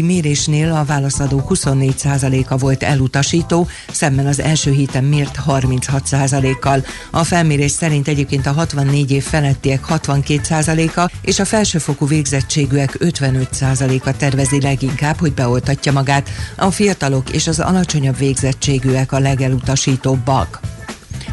mérésnél a válaszadók 24%-a volt elutasító, szemben az első héten mért 36%-kal. A felmérés szerint egyébként a 64 év felettiek 62%-a és a felsőfokú végzettségűek 55%-a tervezi leginkább, hogy beoltatja magát. A fiatalok és az alacsonyabb végzettségűek a legelutasítóbbak.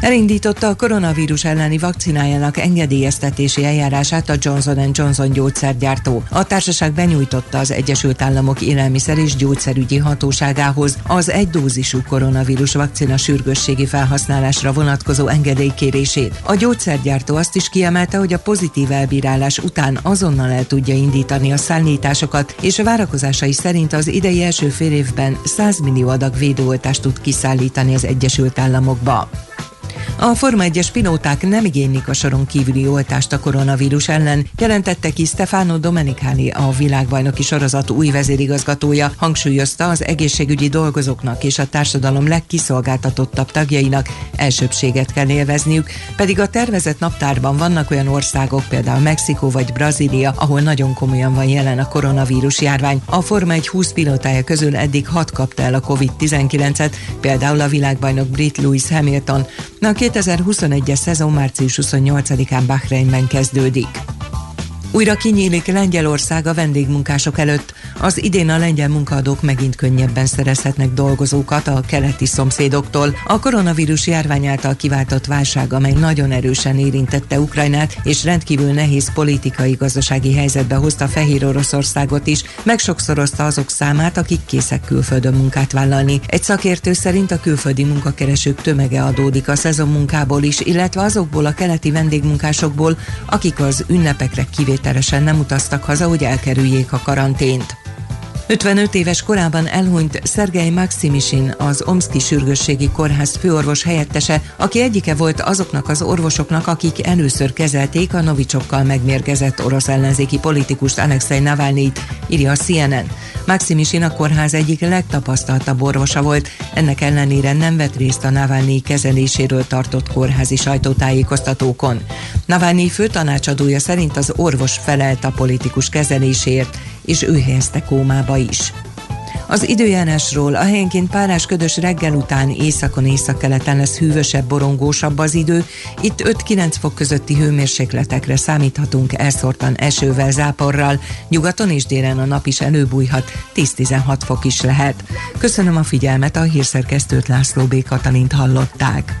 Elindította a koronavírus elleni vakcinájának engedélyeztetési eljárását a Johnson Johnson gyógyszergyártó. A társaság benyújtotta az Egyesült Államok élelmiszer és gyógyszerügyi hatóságához az egydózisú koronavírus vakcina sürgősségi felhasználásra vonatkozó engedélykérését. A gyógyszergyártó azt is kiemelte, hogy a pozitív elbírálás után azonnal el tudja indítani a szállításokat, és a várakozásai szerint az idei első fél évben 100 millió adag védőoltást tud kiszállítani az Egyesült Államokba. A Forma 1-es pilóták nem igénylik a soron kívüli oltást a koronavírus ellen, jelentette ki Stefano Domenicali, a világbajnoki sorozat új vezérigazgatója, hangsúlyozta az egészségügyi dolgozóknak és a társadalom legkiszolgáltatottabb tagjainak elsőbséget kell élvezniük, pedig a tervezett naptárban vannak olyan országok, például Mexikó vagy Brazília, ahol nagyon komolyan van jelen a koronavírus járvány. A Forma 1 20 pilótája közül eddig 6 kapta el a COVID-19-et, például a világbajnok Brit Lewis Hamilton. A 2021-es szezon március 28-án Bahreinben kezdődik. Újra kinyílik Lengyelország a vendégmunkások előtt. Az idén a lengyel munkaadók megint könnyebben szerezhetnek dolgozókat a keleti szomszédoktól. A koronavírus járvány által kiváltott válság, amely nagyon erősen érintette Ukrajnát, és rendkívül nehéz politikai-gazdasági helyzetbe hozta Fehér Oroszországot is, megsokszorozta azok számát, akik készek külföldön munkát vállalni. Egy szakértő szerint a külföldi munkakeresők tömege adódik a szezonmunkából is, illetve azokból a keleti vendégmunkásokból, akik az ünnepekre kivétel kivételesen nem utaztak haza, hogy elkerüljék a karantént. 55 éves korában elhunyt Szergej Maximisin, az Omszki Sürgősségi Kórház főorvos helyettese, aki egyike volt azoknak az orvosoknak, akik először kezelték a novicsokkal megmérgezett orosz ellenzéki politikust Alexei Navalnyit, írja a CNN. Maximisin a kórház egyik legtapasztaltabb orvosa volt, ennek ellenére nem vett részt a Navalnyi kezeléséről tartott kórházi sajtótájékoztatókon. Navalnyi főtanácsadója szerint az orvos felelt a politikus kezelésért, és ő helyezte kómába is. Az időjárásról a helyenként párás ködös reggel után északon északkeleten lesz hűvösebb, borongósabb az idő. Itt 5-9 fok közötti hőmérsékletekre számíthatunk elszórtan esővel, záporral. Nyugaton és délen a nap is előbújhat, 10-16 fok is lehet. Köszönöm a figyelmet, a hírszerkesztőt László B. Katalint hallották.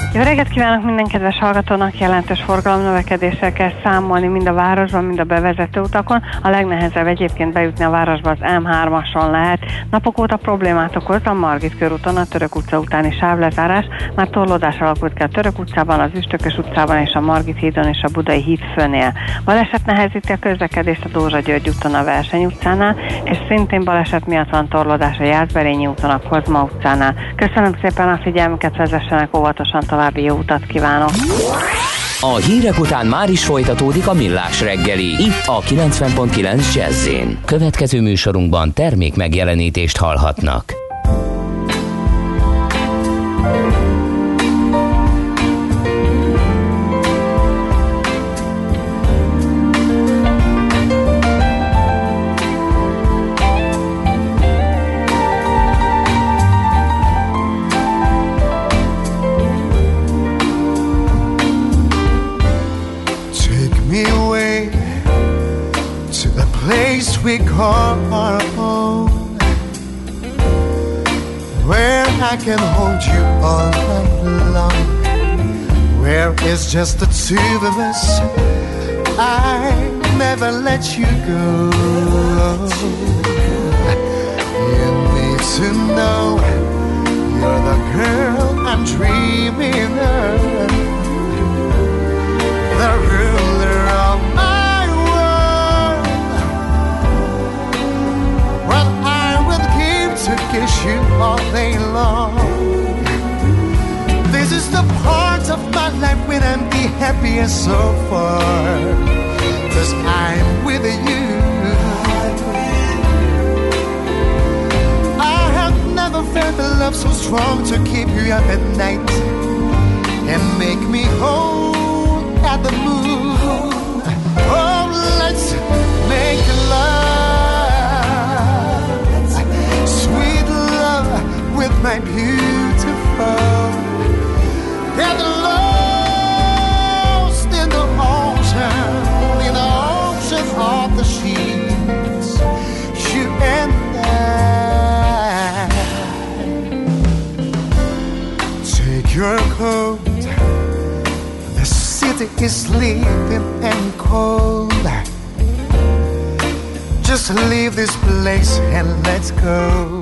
Jó reggelt kívánok minden kedves hallgatónak! Jelentős forgalomnövekedéssel kell számolni mind a városban, mind a bevezető utakon. A legnehezebb egyébként bejutni a városba az M3-ason lehet. Napok óta problémát okoz a Margit körúton, a Török utca utáni sávlezárás. Már torlódás alakult ki a Török utcában, az Üstökös utcában és a Margit hídon és a Budai híd főnél. Baleset nehezíti a közlekedést a Dózsa György úton a Verseny utcánál, és szintén baleset miatt van torlódás a Jászberényi úton a Kozma utcánál. Köszönöm szépen a figyelmüket, vezessenek óvatosan további jó utat kívánok! A hírek után már is folytatódik a millás reggeli. Itt a 90.9 jazz Következő műsorunkban termék megjelenítést hallhatnak. Our own, where I can hold you all night long, where it's just the two of us. I never let you go. You need to know you're the girl I'm dreaming of. The kiss you all day long. This is the part of my life when I'm the happiest so far. Cause I'm with you. I have never felt a love so strong to keep you up at night. and make me hold at the moon. Oh, with my beautiful. Get lost in the ocean, in the ocean of the sheets. You and I. Take your coat. The city is sleeping and cold. Just leave this place and let's go.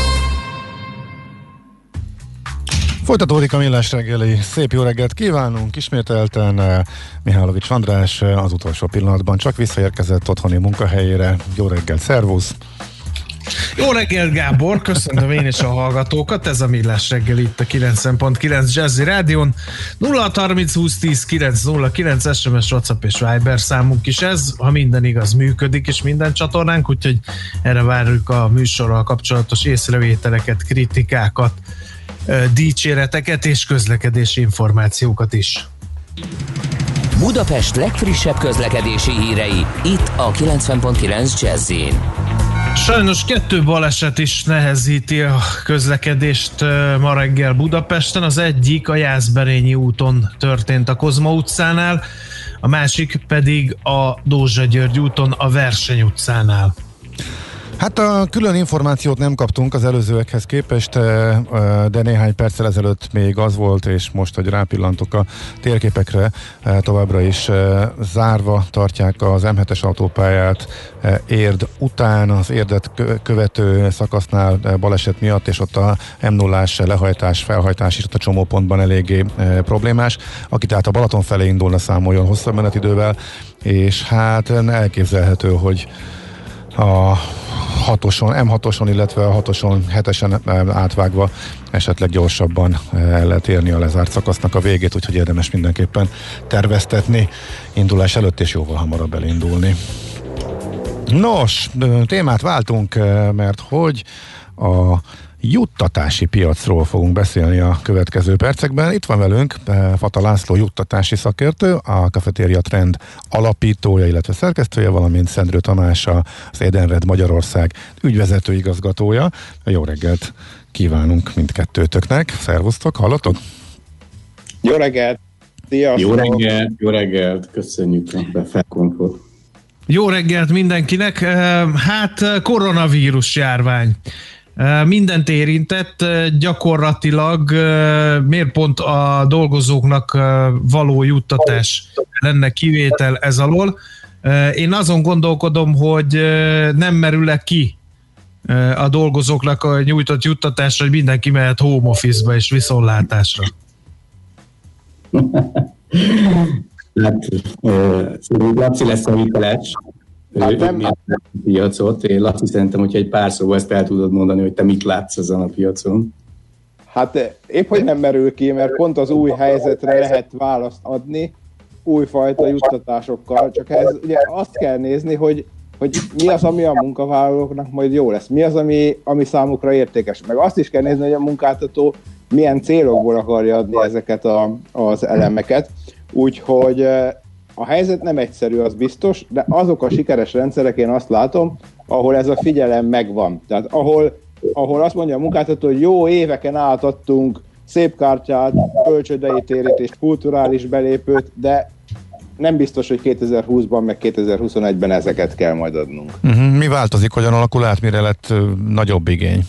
Folytatódik a millás reggeli. Szép jó reggelt kívánunk. Ismételten uh, Mihálovics András uh, az utolsó pillanatban csak visszaérkezett otthoni munkahelyére. Jó reggelt, szervusz! Jó reggelt, Gábor! Köszöntöm én is a hallgatókat. Ez a Millás reggel itt a 90.9 Jazzy Rádion. 0630 20 10 909 SMS, WhatsApp és Viber számunk is ez. Ha minden igaz, működik és minden csatornánk, úgyhogy erre várjuk a műsorral kapcsolatos észrevételeket, kritikákat, dicséreteket és közlekedési információkat is. Budapest legfrissebb közlekedési hírei, itt a 90.9 jazz Sajnos kettő baleset is nehezíti a közlekedést ma reggel Budapesten. Az egyik a Jászberényi úton történt a Kozma utcánál, a másik pedig a Dózsa György úton a Verseny utcánál. Hát a külön információt nem kaptunk az előzőekhez képest, eh, eh, de néhány perccel ezelőtt még az volt, és most, hogy rápillantok a térképekre, eh, továbbra is zárva tartják az M7-es autópályát érd után, az érdet követő szakasznál baleset miatt, és ott a m 0 lehajtás, felhajtás is ott a csomópontban eléggé problémás. Aki tehát a Balaton felé indulna, számoljon hosszabb menetidővel, és hát elképzelhető, hogy a hatoson, M6-oson, illetve a hatoson, hetesen átvágva esetleg gyorsabban el lehet érni a lezárt szakasznak a végét, úgyhogy érdemes mindenképpen terveztetni indulás előtt és jóval hamarabb elindulni. Nos, témát váltunk, mert hogy a juttatási piacról fogunk beszélni a következő percekben. Itt van velünk eh, Fata László juttatási szakértő, a Cafeteria Trend alapítója, illetve szerkesztője, valamint Szendrő Tamás, az Edenred Magyarország ügyvezető igazgatója. Jó reggelt kívánunk mindkettőtöknek. Szervusztok, hallottok? Jó reggelt! Sziasztok. Jó reggelt, jó reggelt, köszönjük a felkontot. Jó reggelt mindenkinek! Eh, hát koronavírus járvány. Mindent érintett, gyakorlatilag miért pont a dolgozóknak való juttatás lenne kivétel ez alól. Én azon gondolkodom, hogy nem merül ki a dolgozóknak a nyújtott juttatásra, hogy mindenki mehet home office-ba és viszontlátásra. hát, Laci lesz a Mikulás, Hát nem, ő, a piacot. Én Laci szerintem, hogyha egy pár szóval ezt el tudod mondani, hogy te mit látsz ezen a piacon. Hát épp, hogy nem merül ki, mert pont az új helyzetre lehet választ adni újfajta juttatásokkal, csak ez ugye azt kell nézni, hogy, hogy mi az, ami a munkavállalóknak majd jó lesz, mi az, ami, ami számukra értékes. Meg azt is kell nézni, hogy a munkáltató milyen célokból akarja adni ezeket a, az elemeket. Úgyhogy a helyzet nem egyszerű, az biztos, de azok a sikeres rendszerek, én azt látom, ahol ez a figyelem megvan. Tehát ahol, ahol azt mondja a munkáltató, hogy jó éveken átadtunk szép kártyát, kölcsödei térítést, kulturális belépőt, de nem biztos, hogy 2020-ban, meg 2021-ben ezeket kell majd adnunk. Uh-huh. Mi változik, hogyan alakul át, mire lett uh, nagyobb igény?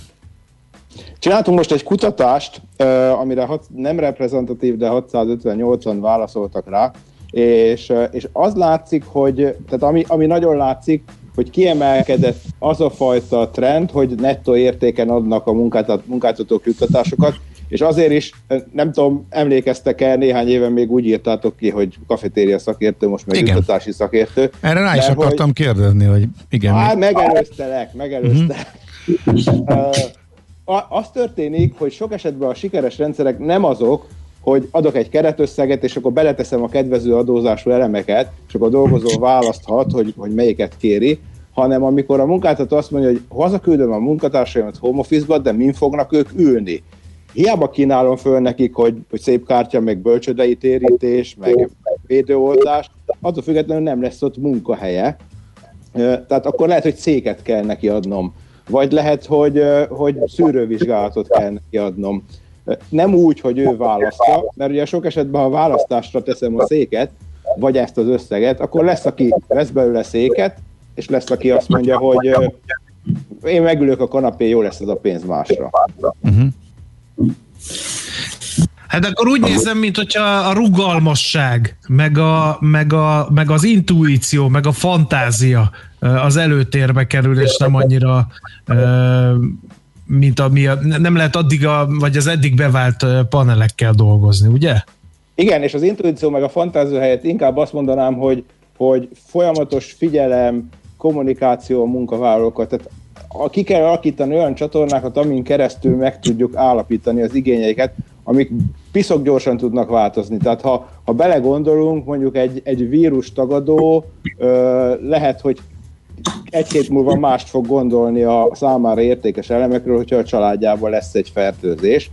Csináltunk most egy kutatást, uh, amire hat, nem reprezentatív, de 658-an válaszoltak rá, és, és az látszik, hogy, tehát ami, ami nagyon látszik, hogy kiemelkedett az a fajta trend, hogy nettó értéken adnak a munkáltat, munkáltatók juttatásokat, és azért is, nem tudom, emlékeztek-e, néhány éven még úgy írtátok ki, hogy kafetéria szakértő, most meg utatási szakértő. Erre rá is akartam hogy, kérdezni, hogy igen. Hát megelőztelek, megelőztelek. Uh-huh. Uh, az történik, hogy sok esetben a sikeres rendszerek nem azok, hogy adok egy keretösszeget, és akkor beleteszem a kedvező adózású elemeket, és akkor a dolgozó választhat, hogy, hogy melyiket kéri, hanem amikor a munkáltató azt mondja, hogy hazaküldöm a munkatársaimat home office de min fognak ők ülni. Hiába kínálom föl nekik, hogy, hogy szép kártya, meg bölcsödei térítés, meg védőoltás, attól függetlenül nem lesz ott munkahelye. Tehát akkor lehet, hogy széket kell neki adnom, vagy lehet, hogy, hogy szűrővizsgálatot kell neki adnom. Nem úgy, hogy ő választja, mert ugye sok esetben, ha választásra teszem a széket, vagy ezt az összeget, akkor lesz, aki vesz belőle széket, és lesz, aki azt mondja, hogy én megülök a kanapé, jó lesz ez a pénz másra. Uh-huh. Hát akkor úgy nézem, mint hogyha a rugalmasság, meg, a, meg, a, meg az intuíció, meg a fantázia az előtérbe kerül, és nem annyira mint ami a, nem lehet addig, a, vagy az eddig bevált panelekkel dolgozni, ugye? Igen, és az intuíció meg a fantázia helyett inkább azt mondanám, hogy, hogy folyamatos figyelem, kommunikáció a munkavállalókat. Tehát ki kell alakítani olyan csatornákat, amin keresztül meg tudjuk állapítani az igényeiket, amik piszok gyorsan tudnak változni. Tehát ha, ha belegondolunk, mondjuk egy, egy vírus tagadó lehet, hogy egy hét múlva mást fog gondolni a számára értékes elemekről, hogyha a családjában lesz egy fertőzés.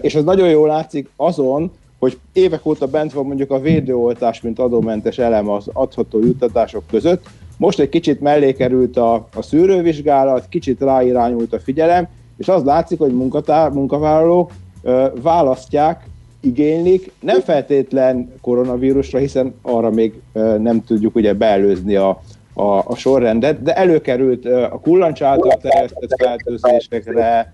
És ez nagyon jól látszik azon, hogy évek óta bent van mondjuk a védőoltás, mint adómentes elem az adható juttatások között, most egy kicsit mellé került a, a szűrővizsgálat, kicsit ráirányult a figyelem, és az látszik, hogy munkatár, munkavállalók ö, választják, igénylik, nem feltétlen koronavírusra, hiszen arra még ö, nem tudjuk ugye beelőzni a, a, a sorrendet, de előkerült a kullancs által terjesztett fertőzésekre,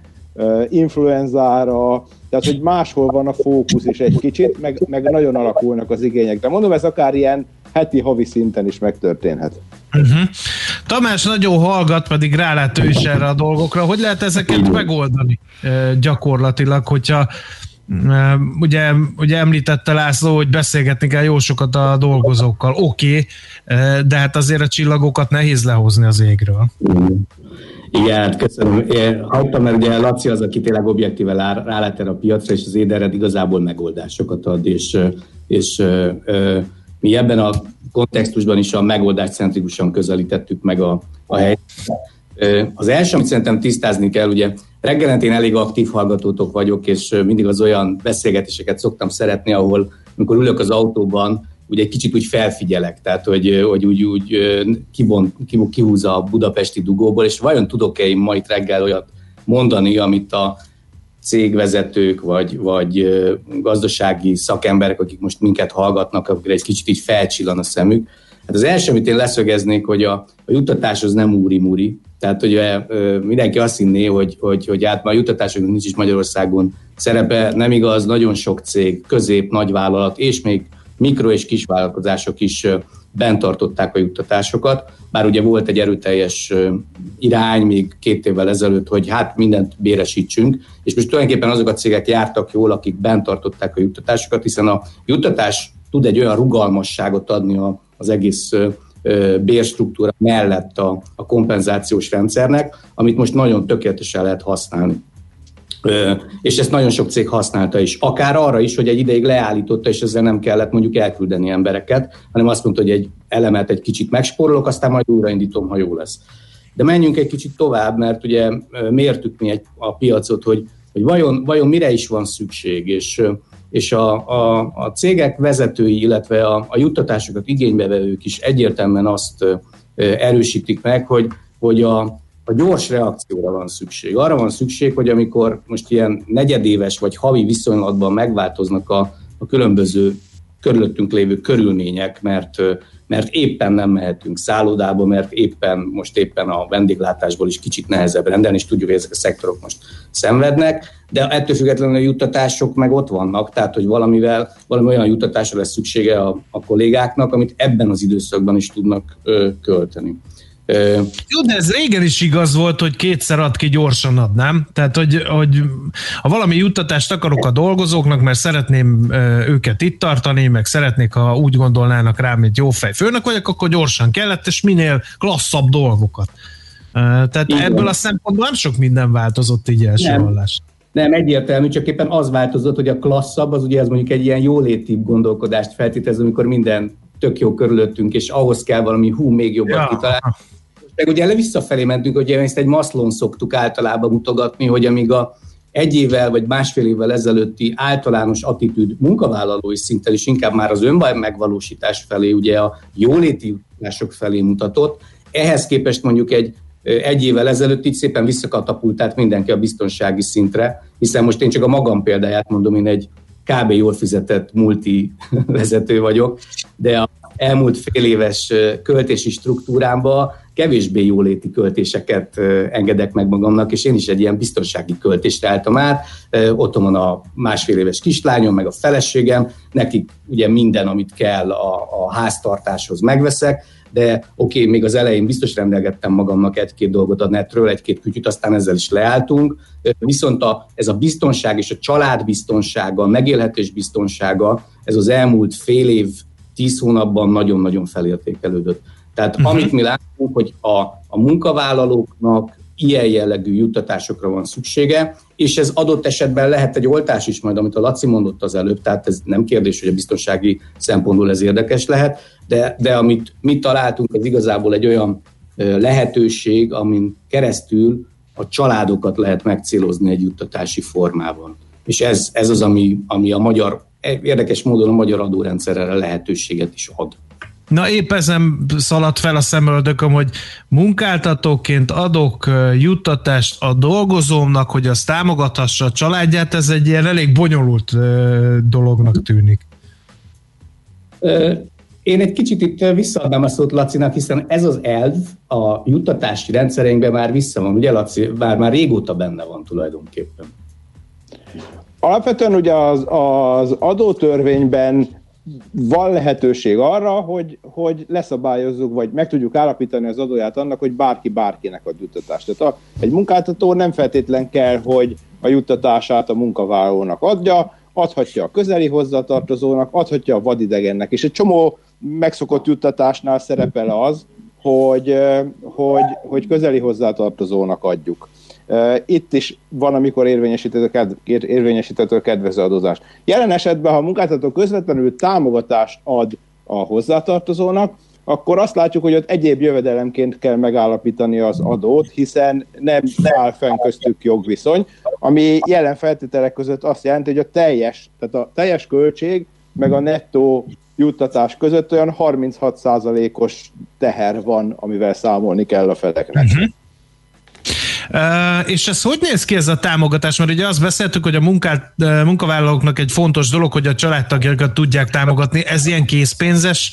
influenzára, tehát hogy máshol van a fókusz is egy kicsit, meg, meg nagyon alakulnak az igények. De mondom, ez akár ilyen heti-havi szinten is megtörténhet. Uh-huh. Tamás nagyon hallgat, pedig rálát ő is erre a dolgokra. Hogy lehet ezeket megoldani gyakorlatilag, hogyha Ugye, ugye említette László, hogy beszélgetni kell jó sokat a dolgozókkal. Oké, okay, de hát azért a csillagokat nehéz lehozni az égről. Igen, hát köszönöm. Hagytam, mert ugye Laci az, aki tényleg objektíve rálát a piacra, és az Édered igazából megoldásokat ad, és, és ö, mi ebben a kontextusban is a megoldást centrikusan közelítettük meg a, a helyzetet. Az első, amit szerintem tisztázni kell, ugye reggelent én elég aktív hallgatótok vagyok, és mindig az olyan beszélgetéseket szoktam szeretni, ahol amikor ülök az autóban, ugye egy kicsit úgy felfigyelek, tehát hogy, hogy úgy, úgy kibont, kihúzza a budapesti dugóból, és vajon tudok-e én ma itt reggel olyat mondani, amit a cégvezetők, vagy, vagy gazdasági szakemberek, akik most minket hallgatnak, akikre egy kicsit így felcsillan a szemük. Hát az első, amit én leszögeznék, hogy a, a juttatás az nem úri-muri, tehát ugye mindenki azt hinné, hogy, hogy, hogy át már a juttatásoknak nincs is Magyarországon szerepe, nem igaz, nagyon sok cég, közép, nagyvállalat és még mikro- és kisvállalkozások is bent tartották a juttatásokat, bár ugye volt egy erőteljes irány még két évvel ezelőtt, hogy hát mindent béresítsünk, és most tulajdonképpen azok a cégek jártak jól, akik bent tartották a juttatásokat, hiszen a juttatás tud egy olyan rugalmasságot adni az egész bérstruktúra mellett a, a kompenzációs rendszernek, amit most nagyon tökéletesen lehet használni és ezt nagyon sok cég használta is. Akár arra is, hogy egy ideig leállította, és ezzel nem kellett mondjuk elküldeni embereket, hanem azt mondta, hogy egy elemet egy kicsit megspórolok, aztán majd újraindítom, ha jó lesz. De menjünk egy kicsit tovább, mert ugye mértük mi egy, a piacot, hogy, hogy vajon, vajon mire is van szükség, és, és a, a, a cégek vezetői, illetve a, a juttatásokat igénybevevők is egyértelműen azt erősítik meg, hogy, hogy a, a gyors reakcióra van szükség. Arra van szükség, hogy amikor most ilyen negyedéves vagy havi viszonylatban megváltoznak a, a különböző körülöttünk lévő körülmények, mert, mert éppen nem mehetünk szállodába, mert éppen most éppen a vendéglátásból is kicsit nehezebb rendelni, és tudjuk, hogy ezek a szektorok most szenvednek, de ettől függetlenül a juttatások meg ott vannak, tehát hogy valamivel, valami olyan juttatásra lesz szüksége a, a kollégáknak, amit ebben az időszakban is tudnak ö, költeni. Jó, de ez régen is igaz volt, hogy kétszer ad ki, gyorsan ad, nem? Tehát, hogy, hogy ha valami juttatást akarok a dolgozóknak, mert szeretném őket itt tartani, meg szeretnék, ha úgy gondolnának rám, mint jó fej főnök vagyok, akkor gyorsan kellett, és minél klasszabb dolgokat. Tehát Igen. ebből a szempontból nem sok minden változott így első nem. hallás. Nem, egyértelmű, csak éppen az változott, hogy a klasszabb, az ugye ez mondjuk egy ilyen jóléti gondolkodást feltételez, amikor minden tök jó körülöttünk, és ahhoz kell valami hú, még jobbat ja. kitalálni. Meg ugye visszafelé mentünk, hogy ezt egy maszlon szoktuk általában mutogatni, hogy amíg a egy évvel vagy másfél évvel ezelőtti általános attitűd munkavállalói szinten is inkább már az önbaj megvalósítás felé, ugye a jóléti utások felé mutatott, ehhez képest mondjuk egy egy évvel ezelőtt így szépen visszakatapultált mindenki a biztonsági szintre, hiszen most én csak a magam példáját mondom, én egy kb. jól fizetett multi vezető vagyok, de a elmúlt fél éves költési struktúrámba kevésbé jóléti költéseket engedek meg magamnak, és én is egy ilyen biztonsági költést álltam át. Otthon van a másfél éves kislányom, meg a feleségem, nekik ugye minden, amit kell a, a háztartáshoz megveszek, de oké, okay, még az elején biztos rendelgettem magamnak egy-két dolgot a netről, egy-két kütyüt, aztán ezzel is leálltunk. Viszont a, ez a biztonság és a család biztonsága, a megélhetés biztonsága, ez az elmúlt fél év, tíz hónapban nagyon-nagyon felértékelődött. Tehát uh-huh. amit mi látunk, hogy a, a munkavállalóknak ilyen jellegű juttatásokra van szüksége, és ez adott esetben lehet egy oltás is majd, amit a Laci mondott az előbb, tehát ez nem kérdés, hogy a biztonsági szempontból ez érdekes lehet, de, de amit mi találtunk, az igazából egy olyan lehetőség, amin keresztül a családokat lehet megcélozni egy juttatási formában. És ez, ez az, ami, ami a magyar, érdekes módon a magyar adórendszerre lehetőséget is ad. Na épp ezen szaladt fel a szemöldököm, hogy munkáltatóként adok juttatást a dolgozómnak, hogy az támogathassa a családját, ez egy ilyen elég bonyolult dolognak tűnik. Én egy kicsit itt visszaadnám a szót Lacinak, hiszen ez az elv a juttatási rendszereinkben már vissza van, ugye Laci, már, már régóta benne van tulajdonképpen. Alapvetően ugye az, az adótörvényben van lehetőség arra, hogy, hogy leszabályozzuk, vagy meg tudjuk állapítani az adóját annak, hogy bárki bárkinek ad juttatást. Tehát a, egy munkáltató nem feltétlen kell, hogy a juttatását a munkavállalónak adja, adhatja a közeli hozzátartozónak, adhatja a vadidegennek, és egy csomó megszokott juttatásnál szerepel az, hogy, hogy, hogy közeli hozzátartozónak adjuk. Itt is van, amikor érvényesíthető a kedvező adózás. Jelen esetben, ha a munkáltató közvetlenül támogatást ad a hozzátartozónak, akkor azt látjuk, hogy ott egyéb jövedelemként kell megállapítani az adót, hiszen nem áll fenn köztük jogviszony, ami jelen feltételek között azt jelenti, hogy a teljes, tehát a teljes költség meg a nettó juttatás között olyan 36%-os teher van, amivel számolni kell a fedeknek. Uh-huh. És ez hogy néz ki ez a támogatás? Mert ugye azt beszéltük, hogy a munkát, munkavállalóknak egy fontos dolog, hogy a családtagjakat tudják támogatni. Ez ilyen készpénzes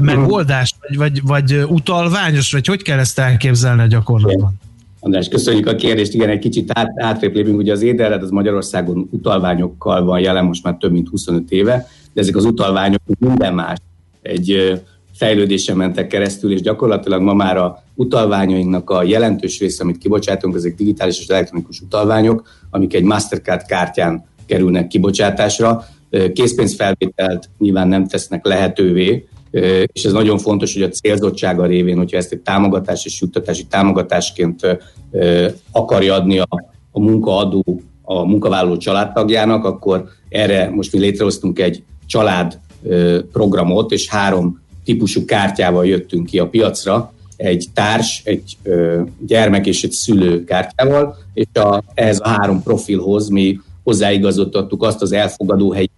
megoldás, vagy, vagy, vagy utalványos, vagy hogy kell ezt elképzelni a gyakorlatban? András, köszönjük a kérdést. Igen, egy kicsit át, átrébb lépünk. Ugye az édelred az Magyarországon utalványokkal van jelen most már több mint 25 éve, de ezek az utalványok minden más egy fejlődésen mentek keresztül, és gyakorlatilag ma már a utalványainknak a jelentős része, amit kibocsátunk, ezek digitális és elektronikus utalványok, amik egy Mastercard kártyán kerülnek kibocsátásra. Készpénzfelvételt nyilván nem tesznek lehetővé, és ez nagyon fontos, hogy a célzottsága révén, hogyha ezt egy támogatás és juttatási támogatásként akarja adni a, a munkaadó a munkavállaló családtagjának, akkor erre most mi létrehoztunk egy család programot, és három típusú kártyával jöttünk ki a piacra, egy társ, egy ö, gyermek és egy szülő kártyával, és a, ehhez a három profilhoz mi hozzáigazítottuk azt az elfogadó helyi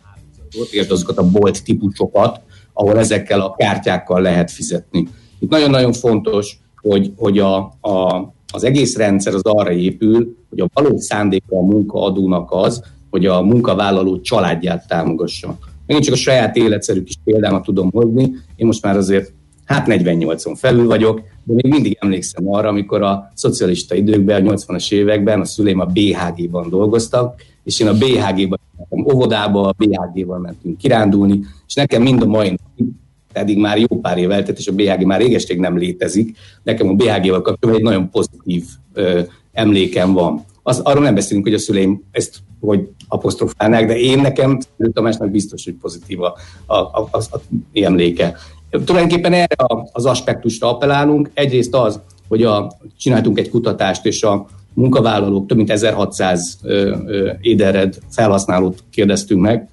illetve azokat a bolt típusokat, ahol ezekkel a kártyákkal lehet fizetni. Itt nagyon-nagyon fontos, hogy, hogy a, a, az egész rendszer az arra épül, hogy a való szándéka a munkaadónak az, hogy a munkavállaló családját támogassa. Megint csak a saját életszerű kis példámat tudom hozni. Én most már azért hát 48-on felül vagyok, de még mindig emlékszem arra, amikor a szocialista időkben, a 80-as években a szüleim a BHG-ban dolgoztak, és én a BHG-ban mentem óvodába, a BHG-val mentünk kirándulni, és nekem mind a mai pedig már jó pár év eltelt, és a BHG már régeség nem létezik. Nekem a BHG-val kapcsolatban egy nagyon pozitív ö, emlékem van. Az, arról nem beszélünk, hogy a szüleim ezt hogy apostrofálnák, de én nekem, Tamásnak biztos, hogy pozitív a, a, a, a, a emléke. Tulajdonképpen erre az aspektusra appellálunk. Egyrészt az, hogy a, csináltunk egy kutatást, és a munkavállalók, több mint 1600 édered felhasználót kérdeztünk meg,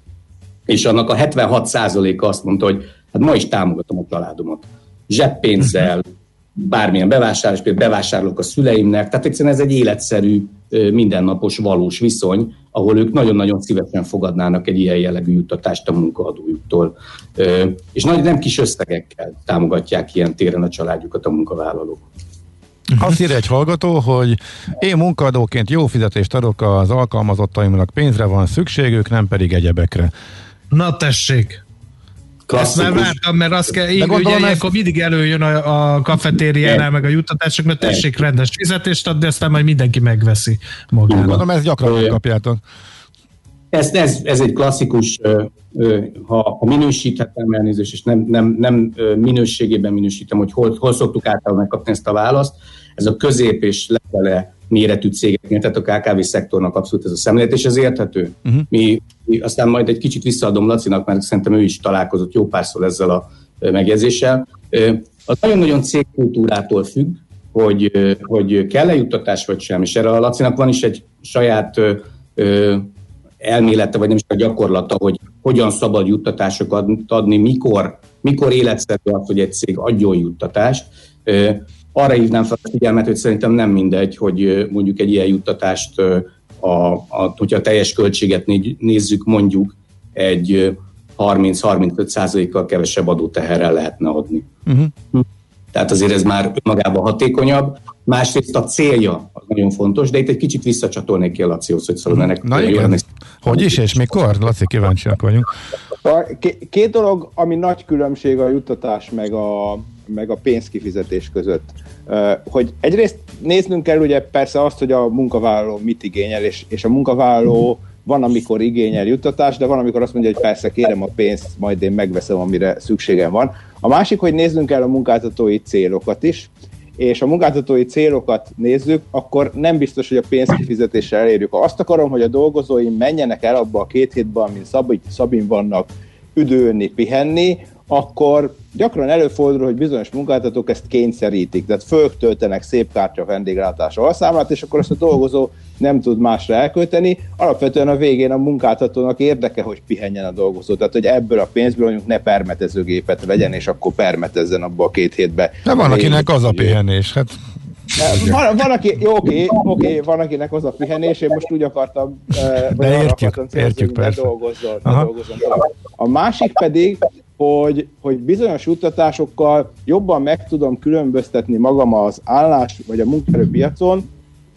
és annak a 76%-a azt mondta, hogy hát ma is támogatom a családomat. Zseppénzzel, bármilyen bevásárlás, például bevásárolok a szüleimnek, tehát egyszerűen ez egy életszerű, mindennapos, valós viszony, ahol ők nagyon-nagyon szívesen fogadnának egy ilyen jellegű juttatást a munkaadójuktól. És nagy, nem kis összegekkel támogatják ilyen téren a családjukat a munkavállalók. Azt írja egy hallgató, hogy én munkadóként jó fizetést adok az alkalmazottaimnak, pénzre van szükségük, nem pedig egyebekre. Na tessék! Klasszikus. Ezt már vártam, mert azt kell, így, ugye ez... ilyenkor mindig előjön a, a kafetériánál, meg a juttatások, mert tessék rendes fizetést adni, aztán majd mindenki megveszi magának. Mondom, ezt gyakran kapjátok. Ez, ez, ez egy klasszikus, ha, ha minősíthetem elnézést, és nem, nem, nem minőségében minősítem, hogy hol, hol szoktuk általában megkapni ezt a választ, ez a közép és lefele méretű cégeknél, tehát a KKV szektornak abszolút ez a szemlélet, és ez érthető. Uh-huh. Mi, mi aztán majd egy kicsit visszaadom Lacinak, mert szerintem ő is találkozott jó párszor ezzel a megjegyzéssel. Az nagyon-nagyon cégkultúrától függ, hogy, hogy kell-e juttatás vagy sem, és erre a Lacinak van is egy saját elmélete, vagy nem is a gyakorlata, hogy hogyan szabad juttatásokat adni, mikor, mikor életszerű az, hogy egy cég adjon juttatást arra hívnám fel a figyelmet, hogy szerintem nem mindegy, hogy mondjuk egy ilyen juttatást, a, a, hogyha a teljes költséget nézzük, mondjuk egy 30-35 százalékkal kevesebb adóteherrel lehetne adni. Uh-huh. Tehát azért ez már magában hatékonyabb. Másrészt a célja az nagyon fontos, de itt egy kicsit visszacsatolnék ki a Lacihoz, hogy szóval ennek Na igen. Hogy is és mikor? Laci, kíváncsiak vagyunk. Két dolog, ami nagy különbség a juttatás meg a, meg a pénzkifizetés között. Hogy egyrészt néznünk kell ugye persze azt, hogy a munkavállaló mit igényel, és, és a munkavállaló van, amikor igényel juttatást, de van, amikor azt mondja, hogy persze kérem a pénzt, majd én megveszem, amire szükségem van. A másik, hogy néznünk kell a munkáltatói célokat is, és a munkáltatói célokat nézzük, akkor nem biztos, hogy a pénzkifizetéssel elérjük. Ha azt akarom, hogy a dolgozóim menjenek el abba a két hétben, mint Szabin, vannak, üdülni, pihenni, akkor gyakran előfordul, hogy bizonyos munkáltatók ezt kényszerítik, tehát föltöltenek szép kártya vendéglátás alszámlát, és akkor azt a dolgozó nem tud másra elkölteni. Alapvetően a végén a munkáltatónak érdeke, hogy pihenjen a dolgozó, tehát hogy ebből a pénzből mondjuk ne permetezőgépet legyen, és akkor permetezzen abba a két hétbe. De van, akinek az a pihenés, hát van, van aki, jó, oké, oké, van akinek az a pihenés, én most úgy akartam, De értjük, akartam célzni, értjük persze. dolgozzon, dolgozzon. A másik pedig, hogy, hogy bizonyos juttatásokkal jobban meg tudom különböztetni magam az állás vagy a munkaerőpiacon,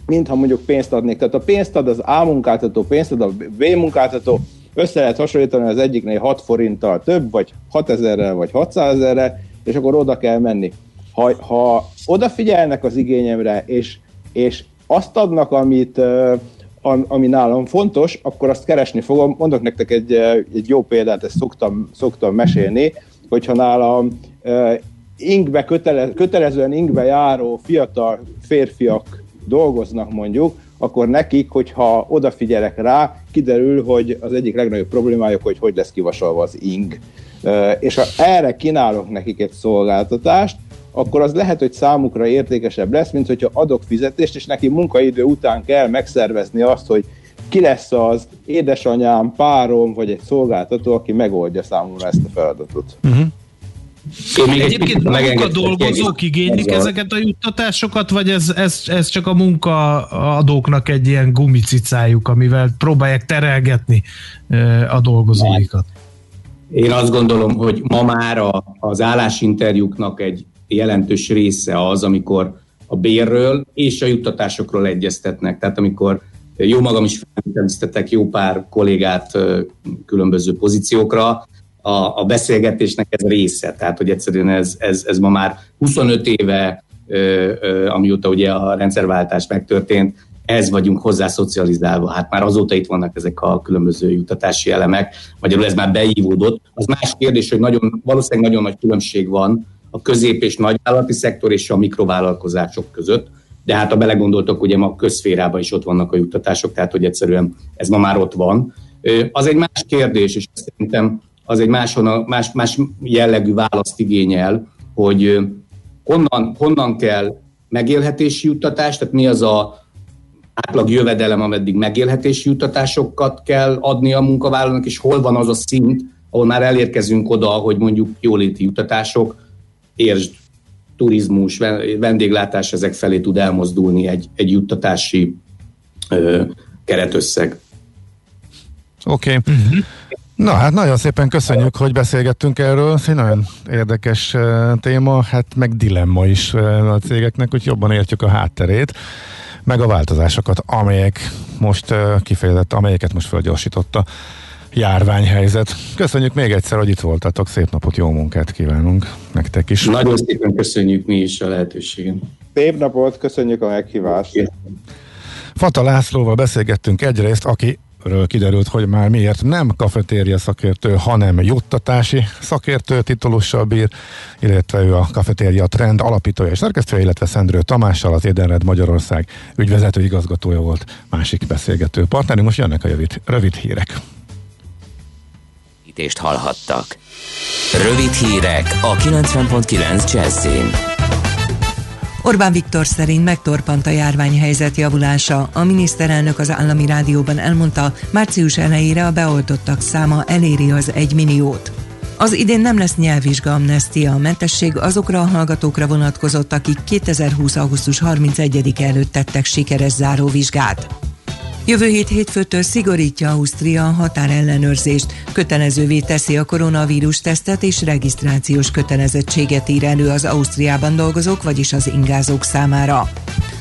mint ha mondjuk pénzt adnék. Tehát a pénzt ad az A munkáltató, pénzt ad a B munkáltató, össze lehet hasonlítani az egyiknél 6 forinttal több, vagy 6 ezerrel, vagy 600 ezerrel, és akkor oda kell menni. Ha, ha odafigyelnek az igényemre, és, és azt adnak, amit, ami nálam fontos, akkor azt keresni fogom. Mondok nektek egy, egy jó példát, ezt szoktam, szoktam mesélni, hogyha nálam ingbe, kötele, kötelezően ingbe járó fiatal férfiak dolgoznak mondjuk, akkor nekik, hogyha odafigyelek rá, kiderül, hogy az egyik legnagyobb problémájuk, hogy hogy lesz kivasalva az ing. És ha erre kínálok nekik egy szolgáltatást, akkor az lehet, hogy számukra értékesebb lesz, mint hogyha adok fizetést, és neki munkaidő után kell megszervezni azt, hogy ki lesz az édesanyám, párom, vagy egy szolgáltató, aki megoldja számomra ezt a feladatot. Uh-huh. Én még Egyébként a dolgozók igénylik ezeket a juttatásokat, vagy ez, ez, ez csak a munkaadóknak egy ilyen gumicicájuk, amivel próbálják terelgetni a dolgozóikat? Én azt gondolom, hogy ma már a, az állásinterjúknak egy jelentős része az, amikor a bérről és a juttatásokról egyeztetnek. Tehát amikor jó magam is feltételeztetek jó pár kollégát különböző pozíciókra, a, a beszélgetésnek ez része. Tehát, hogy egyszerűen ez, ez, ez ma már 25 éve, amióta ugye a rendszerváltás megtörtént, ehhez vagyunk hozzá szocializálva. Hát már azóta itt vannak ezek a különböző jutatási elemek, magyarul ez már beívódott. Az más kérdés, hogy nagyon, valószínűleg nagyon nagy különbség van a közép- és nagyvállalati szektor és a mikrovállalkozások között, de hát ha belegondoltok, ugye ma közférában is ott vannak a juttatások, tehát hogy egyszerűen ez ma már ott van. Az egy más kérdés, és szerintem az egy más, más, más jellegű választ igényel, hogy honnan, honnan kell megélhetési juttatás, tehát mi az a átlag jövedelem, ameddig megélhetési juttatásokat kell adni a munkavállalónak, és hol van az a szint, ahol már elérkezünk oda, hogy mondjuk jóléti juttatások, értsd, turizmus, vendéglátás ezek felé tud elmozdulni egy, egy juttatási ö, keretösszeg. Oké. Okay. Uh-huh. Na hát nagyon szépen köszönjük, hogy beszélgettünk erről. Ez egy nagyon érdekes téma, hát meg dilemma is a cégeknek, hogy jobban értjük a hátterét, meg a változásokat, amelyek most kifejezett, amelyeket most felgyorsította járványhelyzet. Köszönjük még egyszer, hogy itt voltatok. Szép napot, jó munkát kívánunk nektek is. Nagyon szépen köszönjük mi is a lehetőséget. Szép napot, köszönjük a meghívást. Fata Lászlóval beszélgettünk egyrészt, aki ről kiderült, hogy már miért nem kafetéria szakértő, hanem juttatási szakértő titulussal bír, illetve ő a kafetéria trend alapítója és szerkesztője, illetve Szendrő Tamással, az Édenred Magyarország ügyvezető igazgatója volt másik beszélgető partnerünk. Most jönnek a rövid, rövid hírek. Hallhattak. Rövid hírek a 90.9 Jazzin. Orbán Viktor szerint megtorpant a járványhelyzet javulása. A miniszterelnök az állami rádióban elmondta, március elejére a beoltottak száma eléri az egy milliót. Az idén nem lesz nyelvvizsga amnestia, a mentesség azokra a hallgatókra vonatkozott, akik 2020. augusztus 31 előtt tettek sikeres záróvizsgát. Jövő hét hétfőtől szigorítja Ausztria a határellenőrzést, kötelezővé teszi a koronavírus tesztet és regisztrációs kötelezettséget ír elő az Ausztriában dolgozók, vagyis az ingázók számára.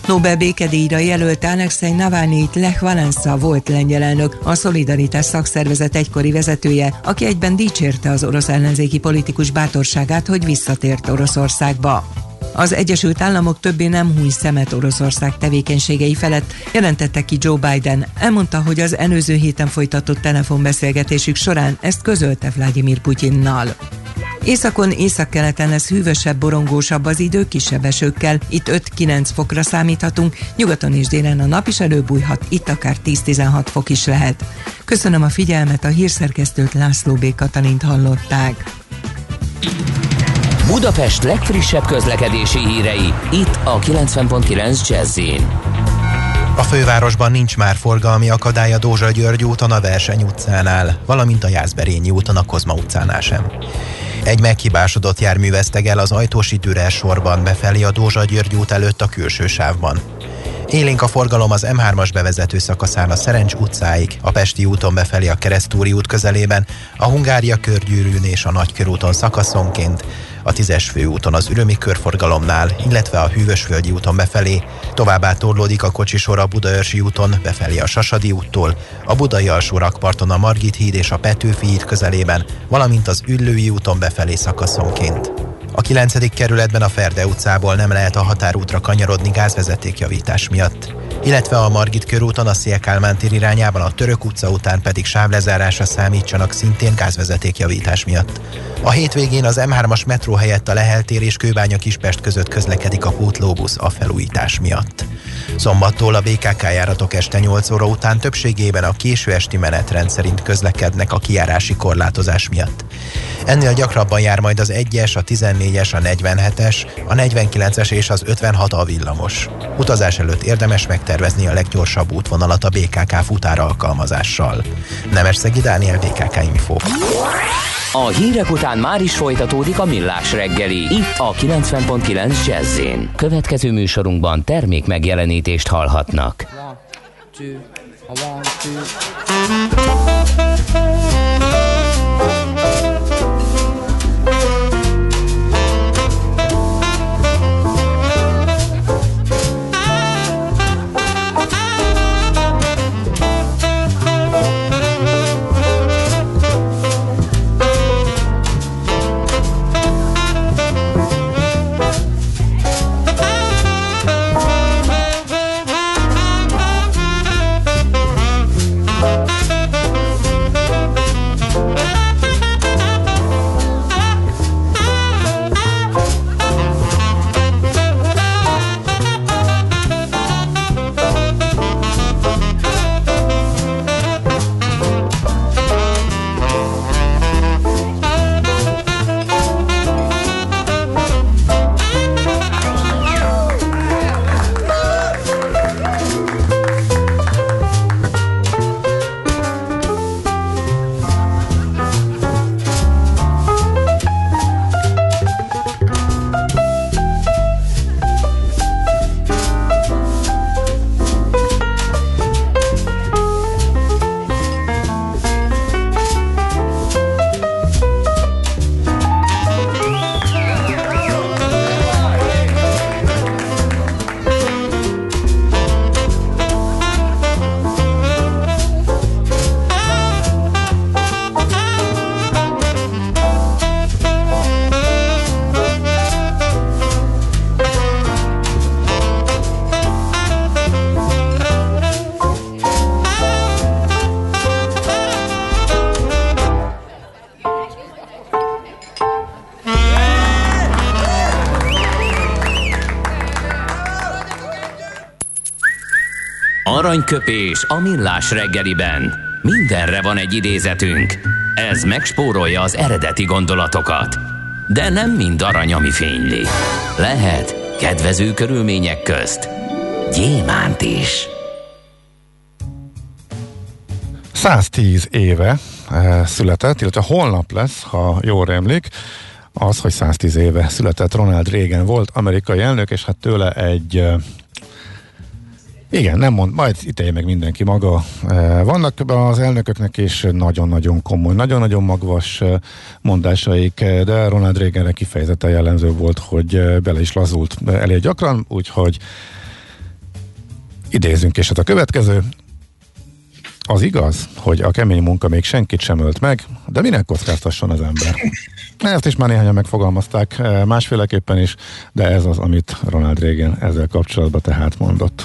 Nobel békedíjra jelölt Alexei Navalnyit Lech Valensa volt lengyel elnök, a Szolidaritás szakszervezet egykori vezetője, aki egyben dicsérte az orosz ellenzéki politikus bátorságát, hogy visszatért Oroszországba. Az Egyesült Államok többé nem húj szemet Oroszország tevékenységei felett, jelentette ki Joe Biden. Elmondta, hogy az előző héten folytatott telefonbeszélgetésük során ezt közölte Vladimir Putyinnal. Északon, északkeleten lesz hűvösebb, borongósabb az idő, kisebb esőkkel. Itt 5-9 fokra számíthatunk, nyugaton és délen a nap is előbújhat, itt akár 10-16 fok is lehet. Köszönöm a figyelmet, a hírszerkesztőt László B. Katalint hallották. Budapest legfrissebb közlekedési hírei, itt a 90.9 jazz a fővárosban nincs már forgalmi akadály a Dózsa György úton a Verseny utcánál, valamint a Jászberényi úton a Kozma utcánál sem. Egy meghibásodott jármű vesztegel az ajtósi Dürer sorban befelé a Dózsa György út előtt a külső sávban. Élénk a forgalom az M3-as bevezető szakaszán a Szerencs utcáig, a Pesti úton befelé a Keresztúri út közelében, a Hungária körgyűrűn és a Nagykörúton szakaszonként, a 10-es főúton az Ürömi körforgalomnál, illetve a Hűvösvölgyi úton befelé, továbbá torlódik a kocsisor a Budaörsi úton befelé a Sasadi úttól, a Budai alsó rakparton a Margit híd és a Petőfi híd közelében, valamint az Üllői úton befelé szakaszonként. A 9. kerületben a Ferde utcából nem lehet a határútra kanyarodni gázvezetékjavítás miatt, illetve a Margit körúton a Szélkálmán tér irányában a Török utca után pedig sávlezárásra számítsanak szintén gázvezetékjavítás miatt. A hétvégén az M3-as metró helyett a Lehel tér és Kőbánya Kispest között közlekedik a pótlóbusz a felújítás miatt. Szombattól a BKK járatok este 8 óra után többségében a késő esti menetrend szerint közlekednek a kiárási korlátozás miatt. Ennél gyakrabban jár majd az 1-es, a 14-es, a 47-es, a 49-es és az 56 a villamos. Utazás előtt érdemes megtervezni a leggyorsabb útvonalat a BKK futára alkalmazással. Nemesszegi Dániel BKK Info. A hírek után már is folytatódik a millás reggeli. Itt a 90.9 jazz Következő műsorunkban termék megjelenítést hallhatnak. One, two, one, two. Aranyköpés a millás reggeliben. Mindenre van egy idézetünk. Ez megspórolja az eredeti gondolatokat. De nem mind arany, ami fényli. Lehet kedvező körülmények közt gyémánt is. 110 éve eh, született, illetve holnap lesz, ha jól emlék, az, hogy 110 éve született Ronald Reagan volt amerikai elnök, és hát tőle egy eh, igen, nem mond, majd ítélje meg mindenki maga. Eh, vannak az elnököknek is nagyon-nagyon komoly, nagyon-nagyon magvas eh, mondásaik, eh, de Ronald Reaganre kifejezetten jellemző volt, hogy bele is lazult elég gyakran, úgyhogy idézünk, és hát a következő, az igaz, hogy a kemény munka még senkit sem ölt meg, de minek kockáztasson az ember? Ezt is már néhányan megfogalmazták másféleképpen is, de ez az, amit Ronald Reagan ezzel kapcsolatban tehát mondott.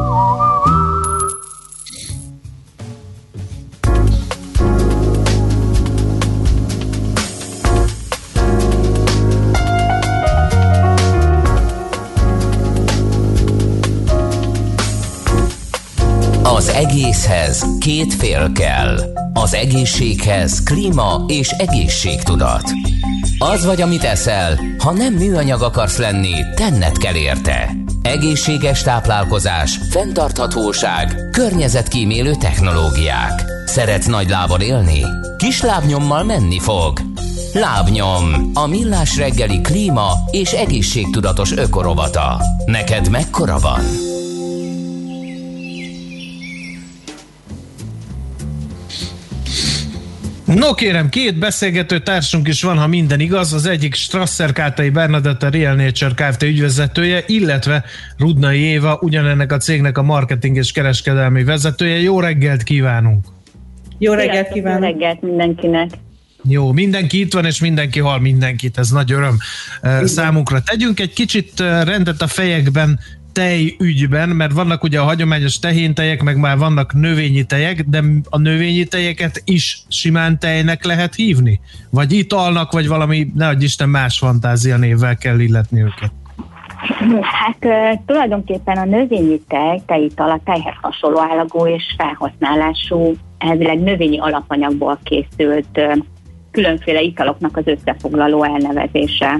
Egészhez két fél kell. Az egészséghez klíma és egészségtudat. Az vagy, amit eszel, ha nem műanyag akarsz lenni, tenned kell érte. Egészséges táplálkozás, fenntarthatóság, környezetkímélő technológiák. Szeretsz nagy lábon élni? Kis lábnyommal menni fog. Lábnyom, a millás reggeli klíma és egészségtudatos ökorovata. Neked mekkora van? No kérem, két beszélgető társunk is van, ha minden igaz. Az egyik Strasser Kátai Bernadette Real Nature Kft. ügyvezetője, illetve Rudnai Éva, ugyanennek a cégnek a marketing és kereskedelmi vezetője. Jó reggelt kívánunk! Jó reggelt kívánok! Jó reggelt mindenkinek! Jó, mindenki itt van, és mindenki hal mindenkit, ez nagy öröm Igen. számunkra. Tegyünk egy kicsit rendet a fejekben, tej ügyben, mert vannak ugye a hagyományos tehéntejek, meg már vannak növényi tejek, de a növényi tejeket is simán tejnek lehet hívni? Vagy italnak, vagy valami, nehogy Isten más fantázia névvel kell illetni őket? Hát tulajdonképpen a növényi tej, tejital a tejhez hasonló állagú és felhasználású, elvileg növényi alapanyagból készült különféle italoknak az összefoglaló elnevezése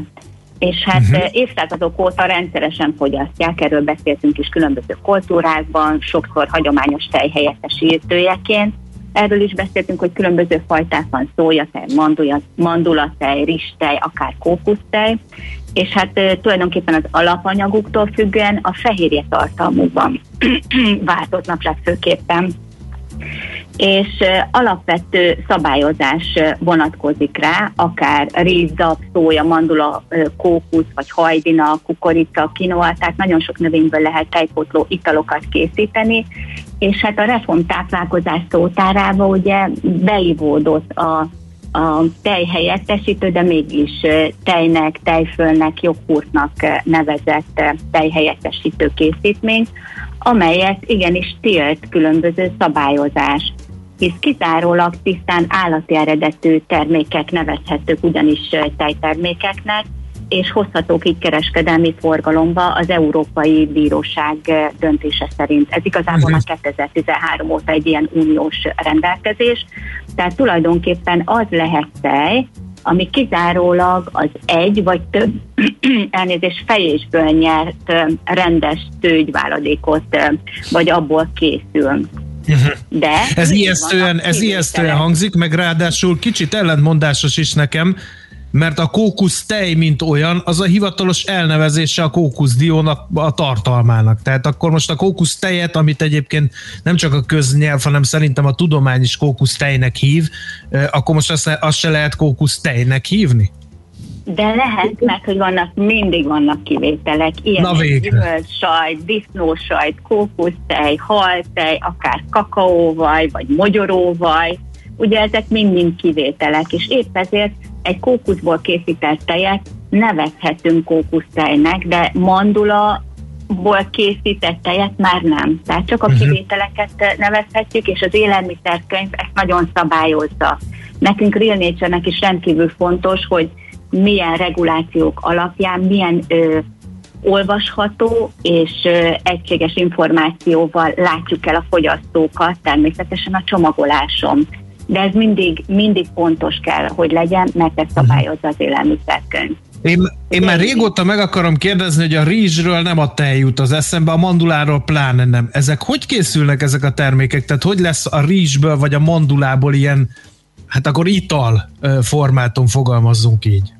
és hát uh-huh. évszázadok óta rendszeresen fogyasztják, erről beszéltünk is különböző kultúrákban, sokszor hagyományos tejhelyettesítőjeként. Erről is beszéltünk, hogy különböző fajták van, szójatej, mandulatej, ristej, akár kókusztej, és hát e, tulajdonképpen az alapanyaguktól függően a fehérje tartalmukban változnak legfőképpen és alapvető szabályozás vonatkozik rá, akár rizap, szója, mandula, kókusz, vagy hajdina, kukorica, kinoa, tehát nagyon sok növényből lehet tejpótló italokat készíteni, és hát a reformtáplálkozás szótárába ugye beivódott a a tej helyettesítő, de mégis tejnek, tejfölnek, joghurtnak nevezett tejhelyettesítő készítmény, amelyet igenis tilt különböző szabályozás hisz kizárólag tisztán állati eredetű termékek nevezhetők ugyanis tejtermékeknek, és hozhatók így kereskedelmi forgalomba az Európai Bíróság döntése szerint. Ez igazából a 2013 óta egy ilyen uniós rendelkezés, tehát tulajdonképpen az lehet tej, ami kizárólag az egy vagy több elnézés fejésből nyert rendes tőgyváladékot, vagy abból készül. Uh-huh. De ez ijesztően, ez ijesztően hangzik, meg ráadásul kicsit ellentmondásos is nekem, mert a kókusz tej, mint olyan, az a hivatalos elnevezése a kókuszdiónak, a tartalmának. Tehát akkor most a kókusz tejet, amit egyébként nem csak a köznyelv, hanem szerintem a tudomány is kókusz tejnek hív, akkor most azt, azt se lehet kókusz tejnek hívni? De lehet, mert hogy vannak, mindig vannak kivételek, ilyen gyümölcsajt, disznósajt, kókusztej, haltej, akár kakaóvaj, vagy mogyoróvaj, ugye ezek mind-mind kivételek, és épp ezért egy kókuszból készített tejet nevezhetünk kókusztejnek, de mandula ból készített tejet már nem. Tehát csak a uh-huh. kivételeket nevezhetjük, és az élelmiszerkönyv ezt nagyon szabályozza. Nekünk Real Nature-nek is rendkívül fontos, hogy milyen regulációk alapján, milyen ö, olvasható és ö, egységes információval látjuk el a fogyasztókat, természetesen a csomagoláson. De ez mindig, mindig fontos kell, hogy legyen, mert ezt szabályozza az élelmiszerkönyv. Én, én már régóta meg akarom kérdezni, hogy a rizsről nem a tej jut az eszembe, a manduláról pláne nem. Ezek hogy készülnek ezek a termékek? Tehát hogy lesz a rizsből vagy a mandulából ilyen, hát akkor ital formátum fogalmazzunk így?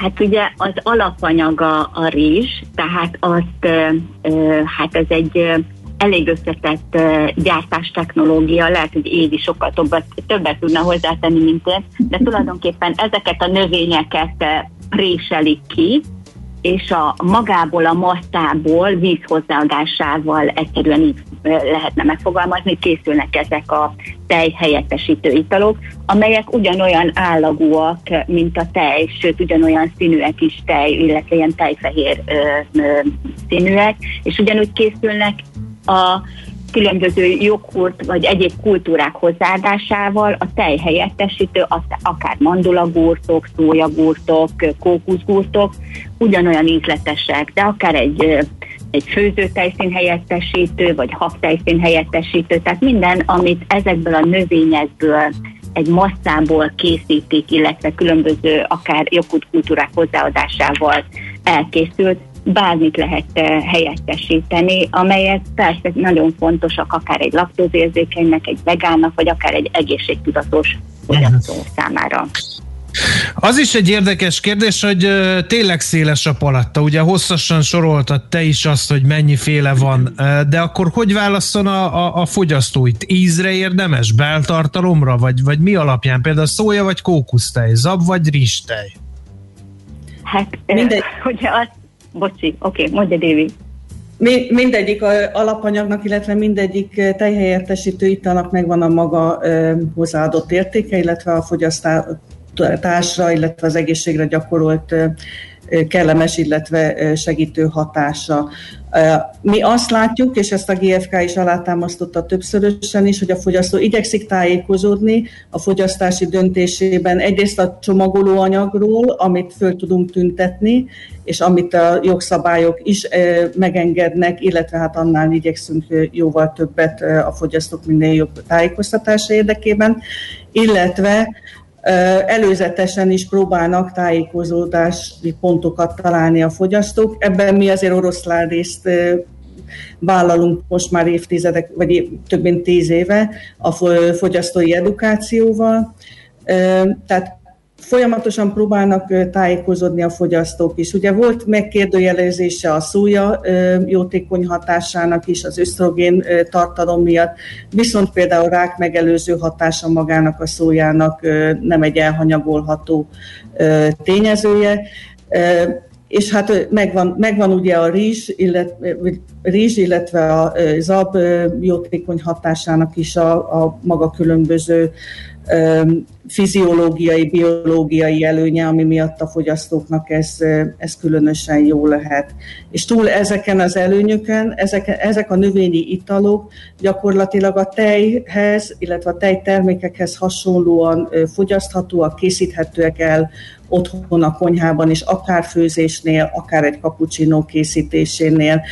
Hát ugye az alapanyaga a rizs, tehát azt, hát ez egy elég összetett gyártás technológia, lehet, hogy Évi sokkal többet, többet tudna hozzátenni, mint én, de tulajdonképpen ezeket a növényeket réselik ki, és a magából, a masztából víz hozzáadásával egyszerűen így lehetne megfogalmazni, készülnek ezek a tej helyettesítő italok, amelyek ugyanolyan állagúak, mint a tej, sőt ugyanolyan színűek is tej, illetve ilyen tejfehér ö, ö, színűek, és ugyanúgy készülnek a különböző joghurt vagy egyéb kultúrák hozzáadásával a tej helyettesítő, akár mandulagurtok, szójagurtok, kókuszgurtok ugyanolyan ízletesek, de akár egy egy főzőtejszín helyettesítő, vagy habtejszín helyettesítő, tehát minden, amit ezekből a növényekből egy masszából készítik, illetve különböző akár joghurt kultúrák hozzáadásával elkészült, bármit lehet eh, helyettesíteni, amelyek persze nagyon fontosak akár egy laktózérzékenynek, egy vegánnak, vagy akár egy egészségtudatos fogyasztó uh-huh. számára. Az is egy érdekes kérdés, hogy tényleg széles a palatta. Ugye hosszasan soroltad te is azt, hogy mennyiféle van, de akkor hogy válaszol a, a, a fogyasztóit? Ízre érdemes? Beltartalomra? Vagy, vagy mi alapján? Például szója vagy kókusztej? Zab vagy rizstej? Hát, Mindegy. ugye azt Bocsi, oké, okay, mondja Dévi. Mindegyik alapanyagnak, illetve mindegyik tejhelyettesítő italnak megvan a maga hozzáadott értéke, illetve a fogyasztásra, illetve az egészségre gyakorolt kellemes, illetve segítő hatása. Mi azt látjuk, és ezt a GFK is alátámasztotta többszörösen is, hogy a fogyasztó igyekszik tájékozódni a fogyasztási döntésében egyrészt a csomagolóanyagról, amit föl tudunk tüntetni, és amit a jogszabályok is megengednek, illetve hát annál igyekszünk jóval többet a fogyasztók minél jobb tájékoztatása érdekében, illetve Előzetesen is próbálnak tájékozódási pontokat találni a fogyasztók. Ebben mi azért oroszlán részt vállalunk most már évtizedek, vagy több mint tíz éve a fogyasztói edukációval. Tehát folyamatosan próbálnak tájékozódni a fogyasztók is. Ugye volt megkérdőjelezése a szója jótékony hatásának is, az ösztrogén tartalom miatt, viszont például rák megelőző hatása magának a szójának nem egy elhanyagolható tényezője és hát megvan, megvan ugye a rizs, illetve, rizs, illetve a zab jótékony hatásának is a, a maga különböző fiziológiai, biológiai előnye, ami miatt a fogyasztóknak ez, ez különösen jó lehet. És túl ezeken az előnyöken, ezek, ezek a növényi italok gyakorlatilag a tejhez, illetve a tejtermékekhez hasonlóan fogyaszthatóak, készíthetőek el otthon a konyhában is, akár főzésnél, akár egy cappuccino készítésénél,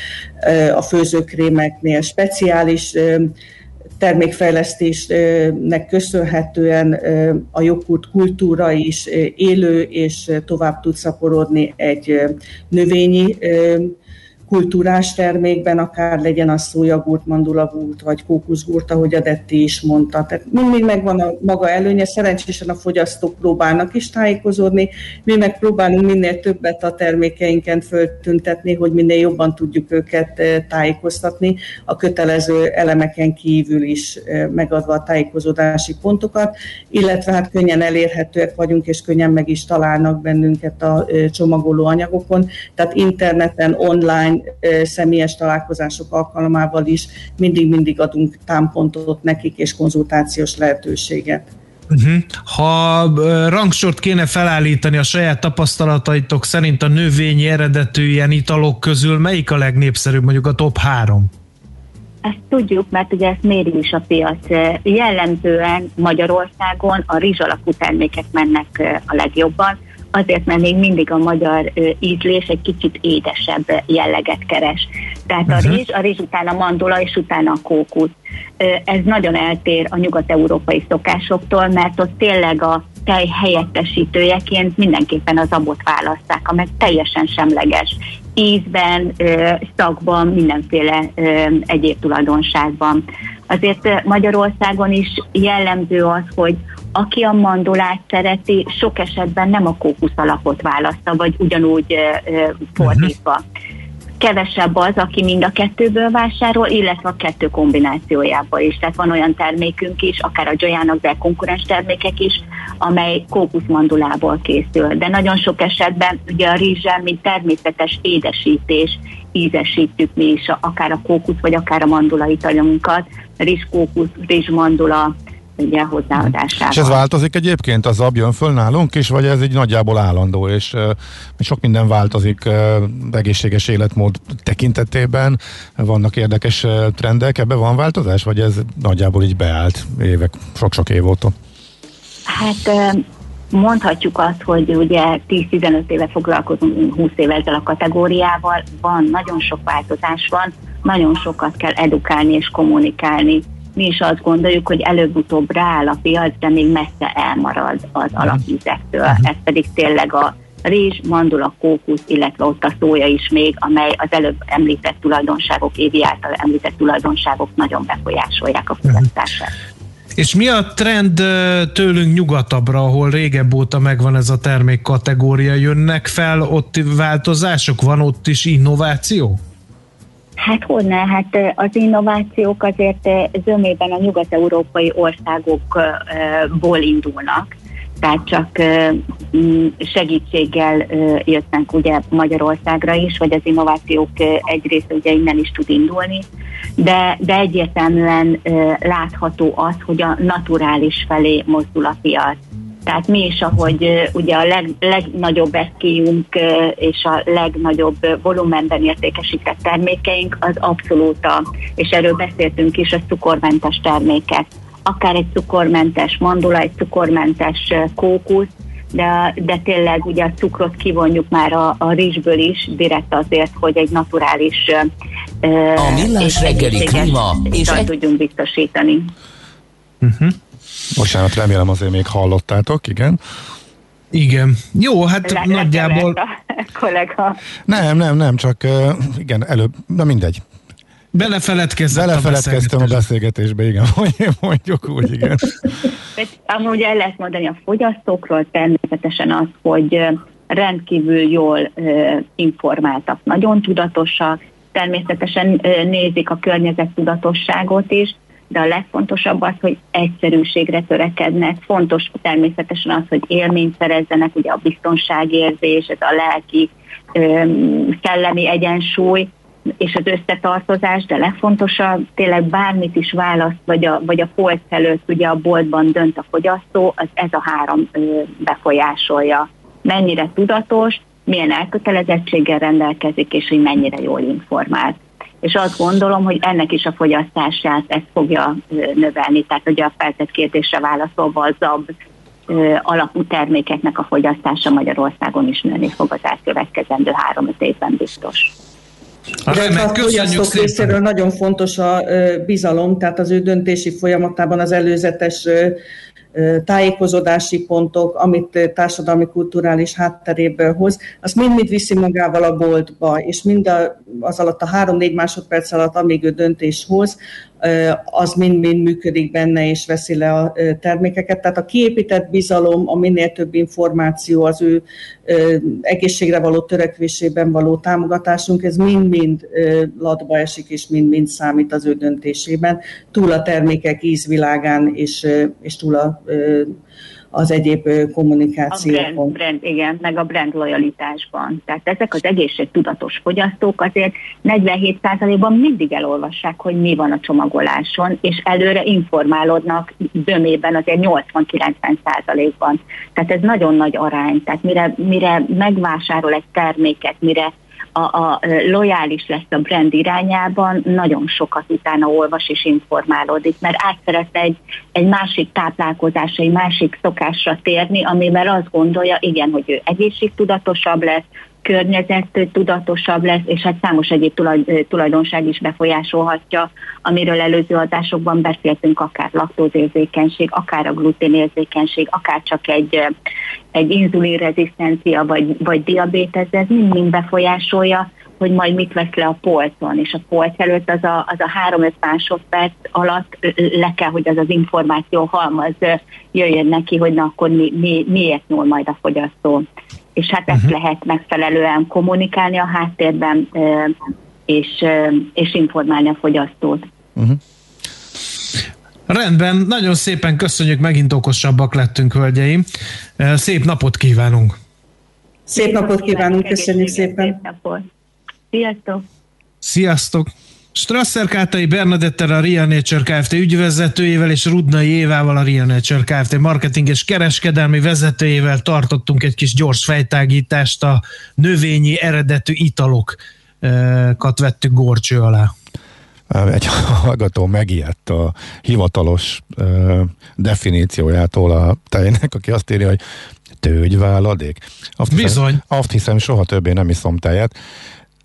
a főzőkrémeknél, speciális termékfejlesztésnek köszönhetően a joghurt kultúra is élő és tovább tud szaporodni egy növényi kultúrás termékben, akár legyen az szójagurt, mandulagurt, vagy kókuszgurt, ahogy a Detti is mondta. Tehát mindig megvan a maga előnye, szerencsésen a fogyasztók próbálnak is tájékozódni, mi meg próbálunk minél többet a termékeinken föltüntetni, hogy minél jobban tudjuk őket eh, tájékoztatni, a kötelező elemeken kívül is eh, megadva a tájékozódási pontokat, illetve hát könnyen elérhetőek vagyunk, és könnyen meg is találnak bennünket a eh, csomagoló anyagokon, tehát interneten, online személyes találkozások alkalmával is mindig-mindig adunk támpontot nekik és konzultációs lehetőséget. Uh-huh. Ha rangsort kéne felállítani a saját tapasztalataitok szerint a növényi eredetű ilyen italok közül, melyik a legnépszerűbb, mondjuk a top három? Ezt tudjuk, mert ugye ezt méri is a piac. Jellemzően Magyarországon a rizs alakú termékek mennek a legjobban, azért, mert még mindig a magyar ízlés egy kicsit édesebb jelleget keres. Tehát a mhm. rizs, a rizs után a mandula, és utána a kókusz. Ez nagyon eltér a nyugat-európai szokásoktól, mert ott tényleg a tej helyettesítőjeként mindenképpen az abot választák, amely teljesen semleges. Ízben, szakban, mindenféle egyéb tulajdonságban. Azért Magyarországon is jellemző az, hogy aki a mandolát szereti, sok esetben nem a kókusz alapot választa, vagy ugyanúgy fordítva. Kevesebb az, aki mind a kettőből vásárol, illetve a kettő kombinációjába is. Tehát van olyan termékünk is, akár a Jojának, de konkurens termékek is, amely kókuszmandulából készül. De nagyon sok esetben ugye a rizsel, mint természetes édesítés, ízesítjük mi is, akár a kókusz, vagy akár a mandula italunkat, rizs, kókusz, rizs, mandula, ugye hozzáadásával. És ez változik egyébként, az ab jön föl nálunk is, vagy ez egy nagyjából állandó, és uh, sok minden változik uh, egészséges életmód tekintetében, vannak érdekes uh, trendek, ebben van változás, vagy ez nagyjából így beállt évek, sok-sok év óta? Hát mondhatjuk azt, hogy ugye 10-15 éve foglalkozunk 20 éve ezzel a kategóriával, van, nagyon sok változás van, nagyon sokat kell edukálni és kommunikálni mi is azt gondoljuk, hogy előbb-utóbb rááll a piac, de még messze elmarad az mhm. alapízektől. Uh-huh. Ez pedig tényleg a rizs, mandula, kókusz, illetve ott a szója is még, amely az előbb említett tulajdonságok, évi által említett tulajdonságok nagyon befolyásolják a mhm. fogyasztását. Uh-huh. És mi a trend tőlünk nyugatabbra, ahol régebb óta megvan ez a termékkategória? Jönnek fel ott változások? Van ott is innováció? Hát honne? Hát az innovációk azért zömében a nyugat-európai országokból indulnak, tehát csak segítséggel jöttnek ugye Magyarországra is, vagy az innovációk egy része ugye innen is tud indulni, de, de egyértelműen látható az, hogy a naturális felé mozdul a piac. Tehát mi is, ahogy ugye a leg, legnagyobb eszkéjünk és a legnagyobb volumenben értékesített termékeink az abszolút a, és erről beszéltünk is, a cukormentes termékek. Akár egy cukormentes mandula, egy cukormentes kókusz, de, de tényleg ugye a cukrot kivonjuk már a, a rizsből is, direkt azért, hogy egy naturális a millás reggeli klíma és egy... tudjunk biztosítani. Uh-huh. Bocsánat, remélem azért még hallottátok, igen. Igen. Jó, hát Le, nagyjából... Kollega. Nem, nem, nem, csak igen, előbb, na mindegy. Belefeledkeztem, Belefeledkeztem a, a beszélgetésbe, igen, mondjuk úgy, igen. Amúgy el lehet mondani a fogyasztókról természetesen az, hogy rendkívül jól informáltak, nagyon tudatosak, természetesen nézik a környezet tudatosságot is, de a legfontosabb az, hogy egyszerűségre törekednek. Fontos természetesen az, hogy élményt szerezzenek, ugye a biztonságérzés, ez a lelki, szellemi egyensúly, és az összetartozás, de legfontosabb, tényleg bármit is választ, vagy a, vagy a polc előtt ugye a boltban dönt a fogyasztó, az ez a három ö, befolyásolja. Mennyire tudatos, milyen elkötelezettséggel rendelkezik, és hogy mennyire jól informált és azt gondolom, hogy ennek is a fogyasztását ezt fogja növelni. Tehát ugye a feltett kérdésre válaszolva a ZAB alapú termékeknek a fogyasztása Magyarországon is nőni fog az elkövetkezendő három-öt évben biztos. De a fogyasztók részéről nagyon fontos a bizalom, tehát az ő döntési folyamatában az előzetes tájékozódási pontok, amit társadalmi kulturális hátteréből hoz, azt mind-mind viszi magával a boltba, és mind az alatt a három-négy másodperc alatt, amíg ő döntés hoz, az mind-mind működik benne, és veszi le a termékeket. Tehát a kiépített bizalom, a minél több információ, az ő egészségre való törekvésében való támogatásunk, ez mind-mind latba esik, és mind-mind számít az ő döntésében, túl a termékek ízvilágán, és, és túl a az egyéb kommunikációkon. A brand, brand, igen, meg a brand lojalitásban. Tehát ezek az egészségtudatos fogyasztók azért 47%-ban mindig elolvassák, hogy mi van a csomagoláson, és előre informálódnak dömében azért 80-90%-ban. Tehát ez nagyon nagy arány. Tehát mire, mire megvásárol egy terméket, mire a, a lojális lesz a brand irányában, nagyon sokat utána olvas és informálódik, mert át szeretne egy, egy másik táplálkozásra, egy másik szokásra térni, amivel azt gondolja, igen, hogy ő egészségtudatosabb lesz, környezet tudatosabb lesz, és hát számos egyéb tulajdonság is befolyásolhatja, amiről előző adásokban beszéltünk, akár laktózérzékenység, akár a gluténérzékenység, akár csak egy, egy inzulinrezisztencia, vagy, vagy diabétez, ez mind-mind befolyásolja, hogy majd mit vesz le a polcon, és a polc előtt az a, az a 3-5 másodperc alatt le kell, hogy az az információ halmaz jöjjön neki, hogy na akkor mi, mi, miért nyúl majd a fogyasztó és hát ezt uh-huh. lehet megfelelően kommunikálni a háttérben, és, és informálni a fogyasztót. Uh-huh. Rendben, nagyon szépen köszönjük, megint okosabbak lettünk, hölgyeim. Szép napot kívánunk! Szép napot kívánunk, köszönjük szépen! Szép napot. Sziasztok! Sziasztok! Strasser Kátai Bernadette a Ria Nature Kft. ügyvezetőjével és Rudnai Évával a Ria Nature Kft. marketing és kereskedelmi vezetőjével tartottunk egy kis gyors fejtágítást a növényi eredetű italokat vettük gorcső alá. Egy hallgató megijedt a hivatalos definíciójától a tejnek, aki azt írja, hogy tőgyváladék. Azt Bizony. Hiszem, azt hiszem, soha többé nem iszom tejet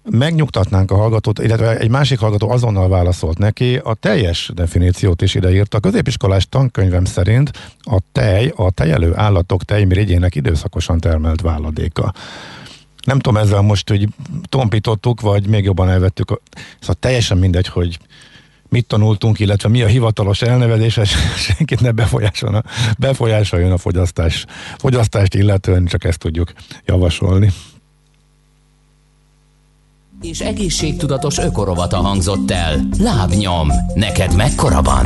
megnyugtatnánk a hallgatót, illetve egy másik hallgató azonnal válaszolt neki, a teljes definíciót is ideírta. A középiskolás tankönyvem szerint a tej, a tejelő állatok tejmirigyének időszakosan termelt váladéka. Nem tudom, ezzel most hogy tompítottuk, vagy még jobban elvettük. Szóval teljesen mindegy, hogy mit tanultunk, illetve mi a hivatalos elnevezés, és senkit ne befolyásoljon, befolyásoljon a fogyasztás, fogyasztást illetően, csak ezt tudjuk javasolni és egészségtudatos ökorovata hangzott el. Lábnyom, neked mekkora van?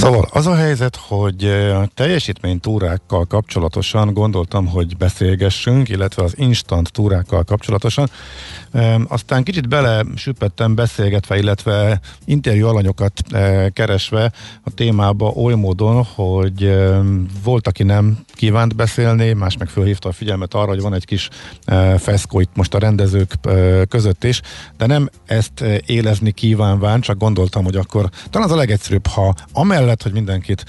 Szóval az a helyzet, hogy a teljesítménytúrákkal kapcsolatosan gondoltam, hogy beszélgessünk, illetve az instant túrákkal kapcsolatosan. Aztán kicsit bele süppettem beszélgetve, illetve interjú alanyokat keresve a témába oly módon, hogy volt, aki nem kívánt beszélni, más meg fölhívta a figyelmet arra, hogy van egy kis feszkó itt most a rendezők között is, de nem ezt élezni kívánván, csak gondoltam, hogy akkor talán az a legegyszerűbb, ha amellett, hogy mindenkit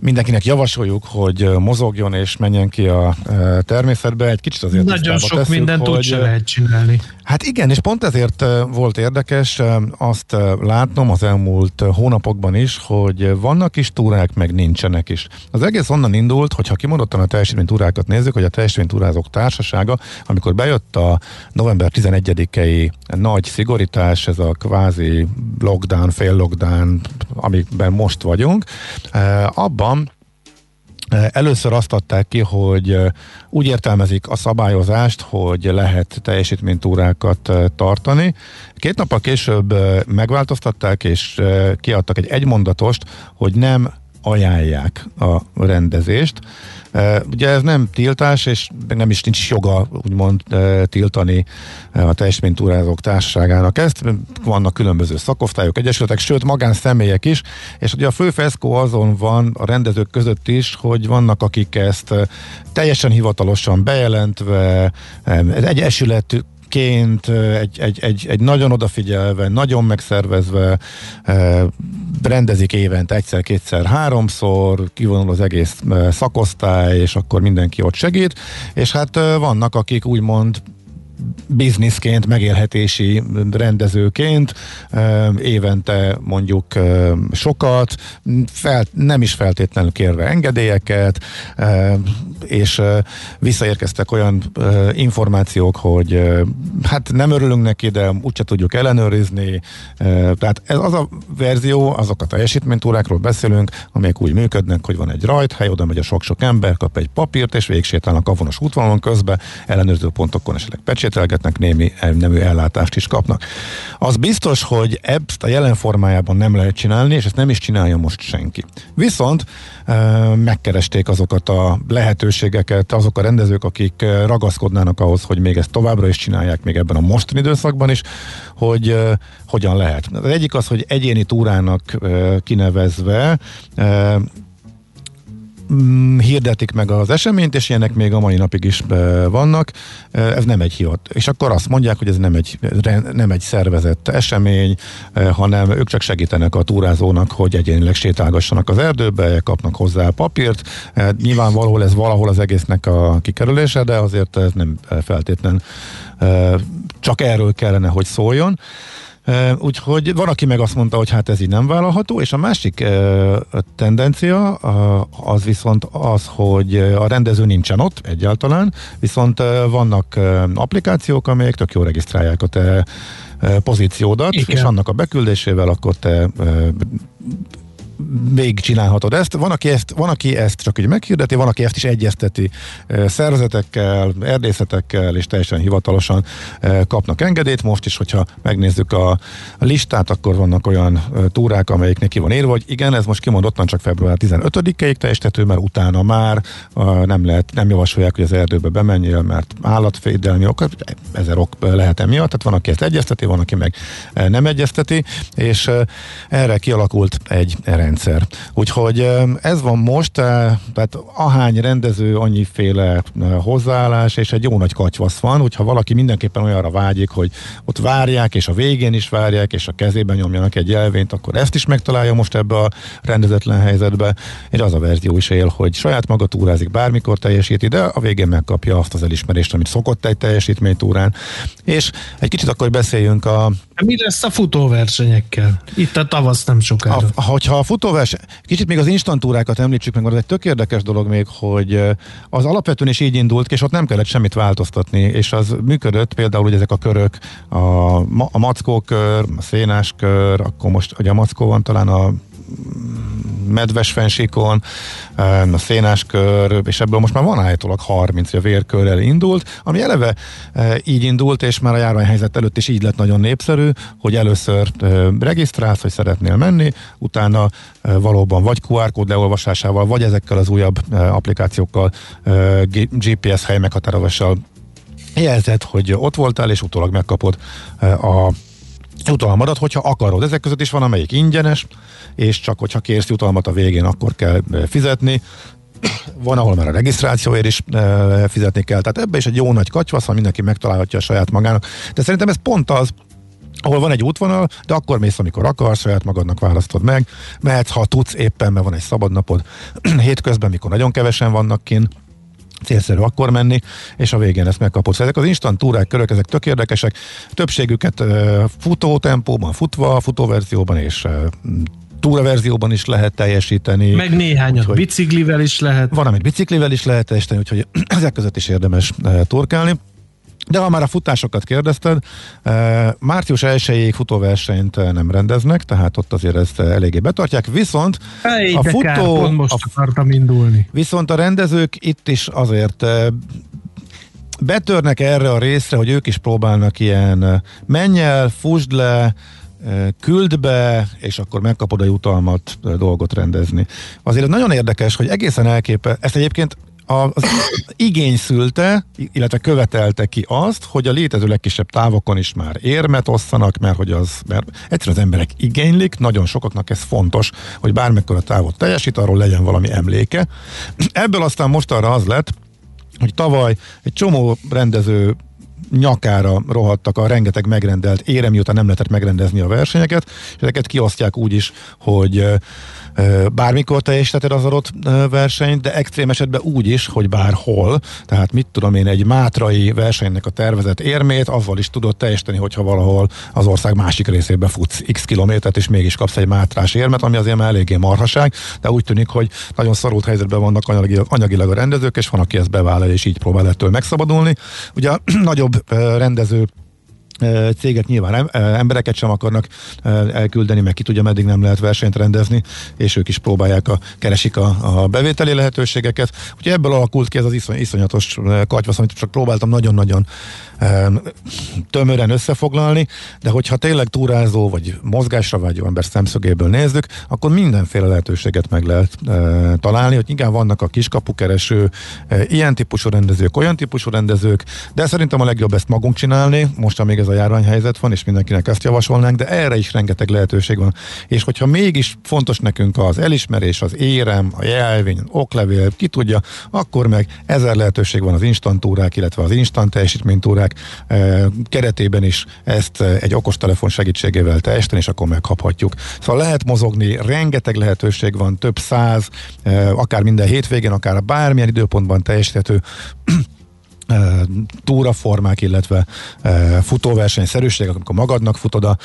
mindenkinek javasoljuk, hogy mozogjon és menjen ki a természetbe. Egy kicsit azért Nagyon sok tesszük, mindent hogy, úgy se lehet csinálni. Hát igen, és pont ezért volt érdekes azt látnom az elmúlt hónapokban is, hogy vannak is túrák, meg nincsenek is. Az egész onnan indult, hogyha kimondottan a teljesítménytúrákat nézzük, hogy a teljesítménytúrázók társasága, amikor bejött a november 11-i nagy szigorítás, ez a kvázi lockdown, fél lockdown, amiben most vagyunk, abban Először azt adták ki, hogy úgy értelmezik a szabályozást, hogy lehet teljesítménytúrákat tartani. Két nappal később megváltoztatták, és kiadtak egy egymondatost, hogy nem ajánlják a rendezést. Ugye ez nem tiltás, és nem is nincs joga úgymond tiltani a teljesítménytúrázók társaságának ezt. Vannak különböző szakosztályok, egyesületek, sőt magánszemélyek is, és ugye a fő feszkó azon van a rendezők között is, hogy vannak akik ezt teljesen hivatalosan bejelentve, egy esület ként, egy, egy, egy, egy nagyon odafigyelve, nagyon megszervezve rendezik évente egyszer, kétszer, háromszor, kivonul az egész szakosztály, és akkor mindenki ott segít, és hát vannak, akik úgymond bizniszként, megélhetési rendezőként évente mondjuk sokat, fel, nem is feltétlenül kérve engedélyeket, és visszaérkeztek olyan információk, hogy hát nem örülünk neki, de úgyse tudjuk ellenőrizni. Tehát ez az a verzió, azok a teljesítménytúrákról beszélünk, amelyek úgy működnek, hogy van egy rajthely, oda megy a sok-sok ember, kap egy papírt, és végsétálnak a vonos útvonalon közben, ellenőrző pontokon esetleg pecsételgetnek, némi nemű ellátást is kapnak. Az biztos, hogy ezt a jelen formájában nem lehet csinálni, és ezt nem is csinálja most senki. Viszont megkeresték azokat a lehetőségeket, azok a rendezők, akik ragaszkodnának ahhoz, hogy még ezt továbbra is csinálják, még ebben a mostani időszakban is, hogy hogyan lehet. Az egyik az, hogy egyéni túrának kinevezve hirdetik meg az eseményt, és ilyenek még a mai napig is vannak. Ez nem egy hivat. És akkor azt mondják, hogy ez nem egy, nem egy szervezett esemény, hanem ők csak segítenek a túrázónak, hogy egyénileg sétálgassanak az erdőbe, kapnak hozzá papírt. Nyilvánvaló ez valahol az egésznek a kikerülése, de azért ez nem feltétlen csak erről kellene, hogy szóljon. Úgyhogy van, aki meg azt mondta, hogy hát ez így nem vállalható, és a másik tendencia az viszont az, hogy a rendező nincsen ott egyáltalán, viszont vannak applikációk, amelyek tök jól regisztrálják a te pozíciódat, Igen. és annak a beküldésével akkor te csinálhatod ezt. Van aki ezt, van, aki ezt csak úgy meghirdeti, van, aki ezt is egyezteti szervezetekkel, erdészetekkel, és teljesen hivatalosan kapnak engedélyt. Most is, hogyha megnézzük a, listát, akkor vannak olyan túrák, amelyiknek ki van írva, hogy igen, ez most kimondottan csak február 15-ig teljesítető, mert utána már nem lehet, nem javasolják, hogy az erdőbe bemenjél, mert állatvédelmi ok, ezer ok lehet emiatt, tehát van, aki ezt egyezteti, van, aki meg nem egyezteti, és erre kialakult egy rendszer. Úgyhogy ez van most, tehát ahány rendező, annyiféle hozzáállás, és egy jó nagy katyvasz van, hogyha valaki mindenképpen olyanra vágyik, hogy ott várják, és a végén is várják, és a kezében nyomjanak egy jelvényt, akkor ezt is megtalálja most ebbe a rendezetlen helyzetbe, és az a verzió is él, hogy saját maga túrázik, bármikor teljesíti, de a végén megkapja azt az elismerést, amit szokott egy teljesítménytúrán. És egy kicsit akkor beszéljünk a Mi lesz a futóversenyekkel? Itt a tavasz nem sokára. A, hogyha a futóverseny, kicsit még az instantúrákat említsük meg, mert ez egy tök érdekes dolog még, hogy az alapvetően is így indult, és ott nem kellett semmit változtatni, és az működött például, hogy ezek a körök, a, a mackókör, a szénáskör, akkor most ugye a mackó van talán a medves fensíkon, a szénáskör, és ebből most már van állítólag 30, a vérkörrel indult, ami eleve így indult, és már a járványhelyzet előtt is így lett nagyon népszerű, hogy először regisztrálsz, hogy szeretnél menni, utána valóban vagy QR kód leolvasásával, vagy ezekkel az újabb applikációkkal, GPS hely meghatározással jelzett, hogy ott voltál, és utólag megkapod a jutalmadat, hogyha akarod. Ezek között is van, amelyik ingyenes, és csak hogyha kérsz jutalmat a végén, akkor kell fizetni. Van, ahol már a regisztrációért is fizetni kell. Tehát ebbe is egy jó nagy katyvasz, ha mindenki megtalálhatja a saját magának. De szerintem ez pont az, ahol van egy útvonal, de akkor mész, amikor akarsz, saját magadnak választod meg. Mehetsz, ha tudsz éppen, mert van egy szabad napod. Hétközben, mikor nagyon kevesen vannak kint, célszerű akkor menni, és a végén ezt megkapod. Szóval ezek az instant túrák, körök, ezek tök érdekesek. Többségüket futó tempóban, futva, futóverzióban és túraverzióban is lehet teljesíteni. Meg néhányat úgyhogy biciklivel is lehet. Van, amit biciklivel is lehet teljesíteni, úgyhogy ezek között is érdemes turkálni. De ha már a futásokat kérdezted, március 1-ig futóversenyt nem rendeznek, tehát ott azért ezt eléggé betartják, viszont Ej, a futó... Kár, most a, akartam indulni. Viszont a rendezők itt is azért betörnek erre a részre, hogy ők is próbálnak ilyen menj el, fusd le, küld be, és akkor megkapod a jutalmat dolgot rendezni. Azért ez nagyon érdekes, hogy egészen elképe, ezt egyébként az igény szülte, illetve követelte ki azt, hogy a létező legkisebb távokon is már érmet osszanak, mert hogy az, mert egyszerűen az emberek igénylik, nagyon sokaknak ez fontos, hogy bármekkora távot teljesít, arról legyen valami emléke. Ebből aztán most arra az lett, hogy tavaly egy csomó rendező nyakára rohadtak a rengeteg megrendelt érem, miután nem lehetett megrendezni a versenyeket, és ezeket kiosztják úgy is, hogy bármikor teljesítheted az adott versenyt, de extrém esetben úgy is, hogy bárhol, tehát mit tudom én, egy mátrai versenynek a tervezett érmét, azzal is tudod teljesíteni, hogyha valahol az ország másik részébe futsz x kilométert, és mégis kapsz egy mátrás érmet, ami azért már eléggé marhaság, de úgy tűnik, hogy nagyon szorult helyzetben vannak anyagilag a rendezők, és van, aki ezt bevállal, és így próbál ettől megszabadulni. Ugye a nagyobb rendező cégek nyilván embereket sem akarnak elküldeni, meg ki tudja, meddig nem lehet versenyt rendezni, és ők is próbálják a, keresik a, a bevételi lehetőségeket. Úgyhogy ebből alakult ki ez az iszony, iszonyatos katyvasz, amit csak próbáltam nagyon-nagyon tömören összefoglalni, de hogyha tényleg túrázó vagy mozgásra vágyó ember szemszögéből nézzük, akkor mindenféle lehetőséget meg lehet e, találni, hogy igen, vannak a kiskapukereső, e, ilyen típusú rendezők, olyan típusú rendezők, de szerintem a legjobb ezt magunk csinálni, most amíg ez a járványhelyzet van, és mindenkinek ezt javasolnánk, de erre is rengeteg lehetőség van. És hogyha mégis fontos nekünk az elismerés, az érem, a jelvény, az oklevél, ki tudja, akkor meg ezer lehetőség van az instantúrák, illetve az instant teljesítménytúrák, keretében is ezt egy okostelefon segítségével teljesíteni, és akkor megkaphatjuk. Szóval lehet mozogni, rengeteg lehetőség van, több száz, akár minden hétvégén, akár bármilyen időpontban teljesíthető túraformák, illetve futóversenyszerűségek, amikor magadnak futod a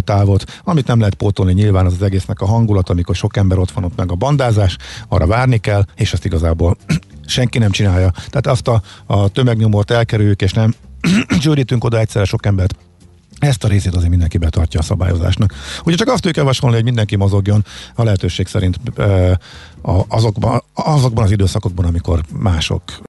távot. Amit nem lehet pótolni nyilván az az egésznek a hangulat, amikor sok ember ott van, ott meg a bandázás, arra várni kell, és ezt igazából senki nem csinálja. Tehát azt a, a tömegnyomort elkerüljük, és nem gyűrítünk oda egyszerre sok embert ezt a részét azért mindenki betartja a szabályozásnak. Ugye csak azt tudjuk javasolni, hogy mindenki mozogjon a lehetőség szerint azokban, azokban az időszakokban, amikor mások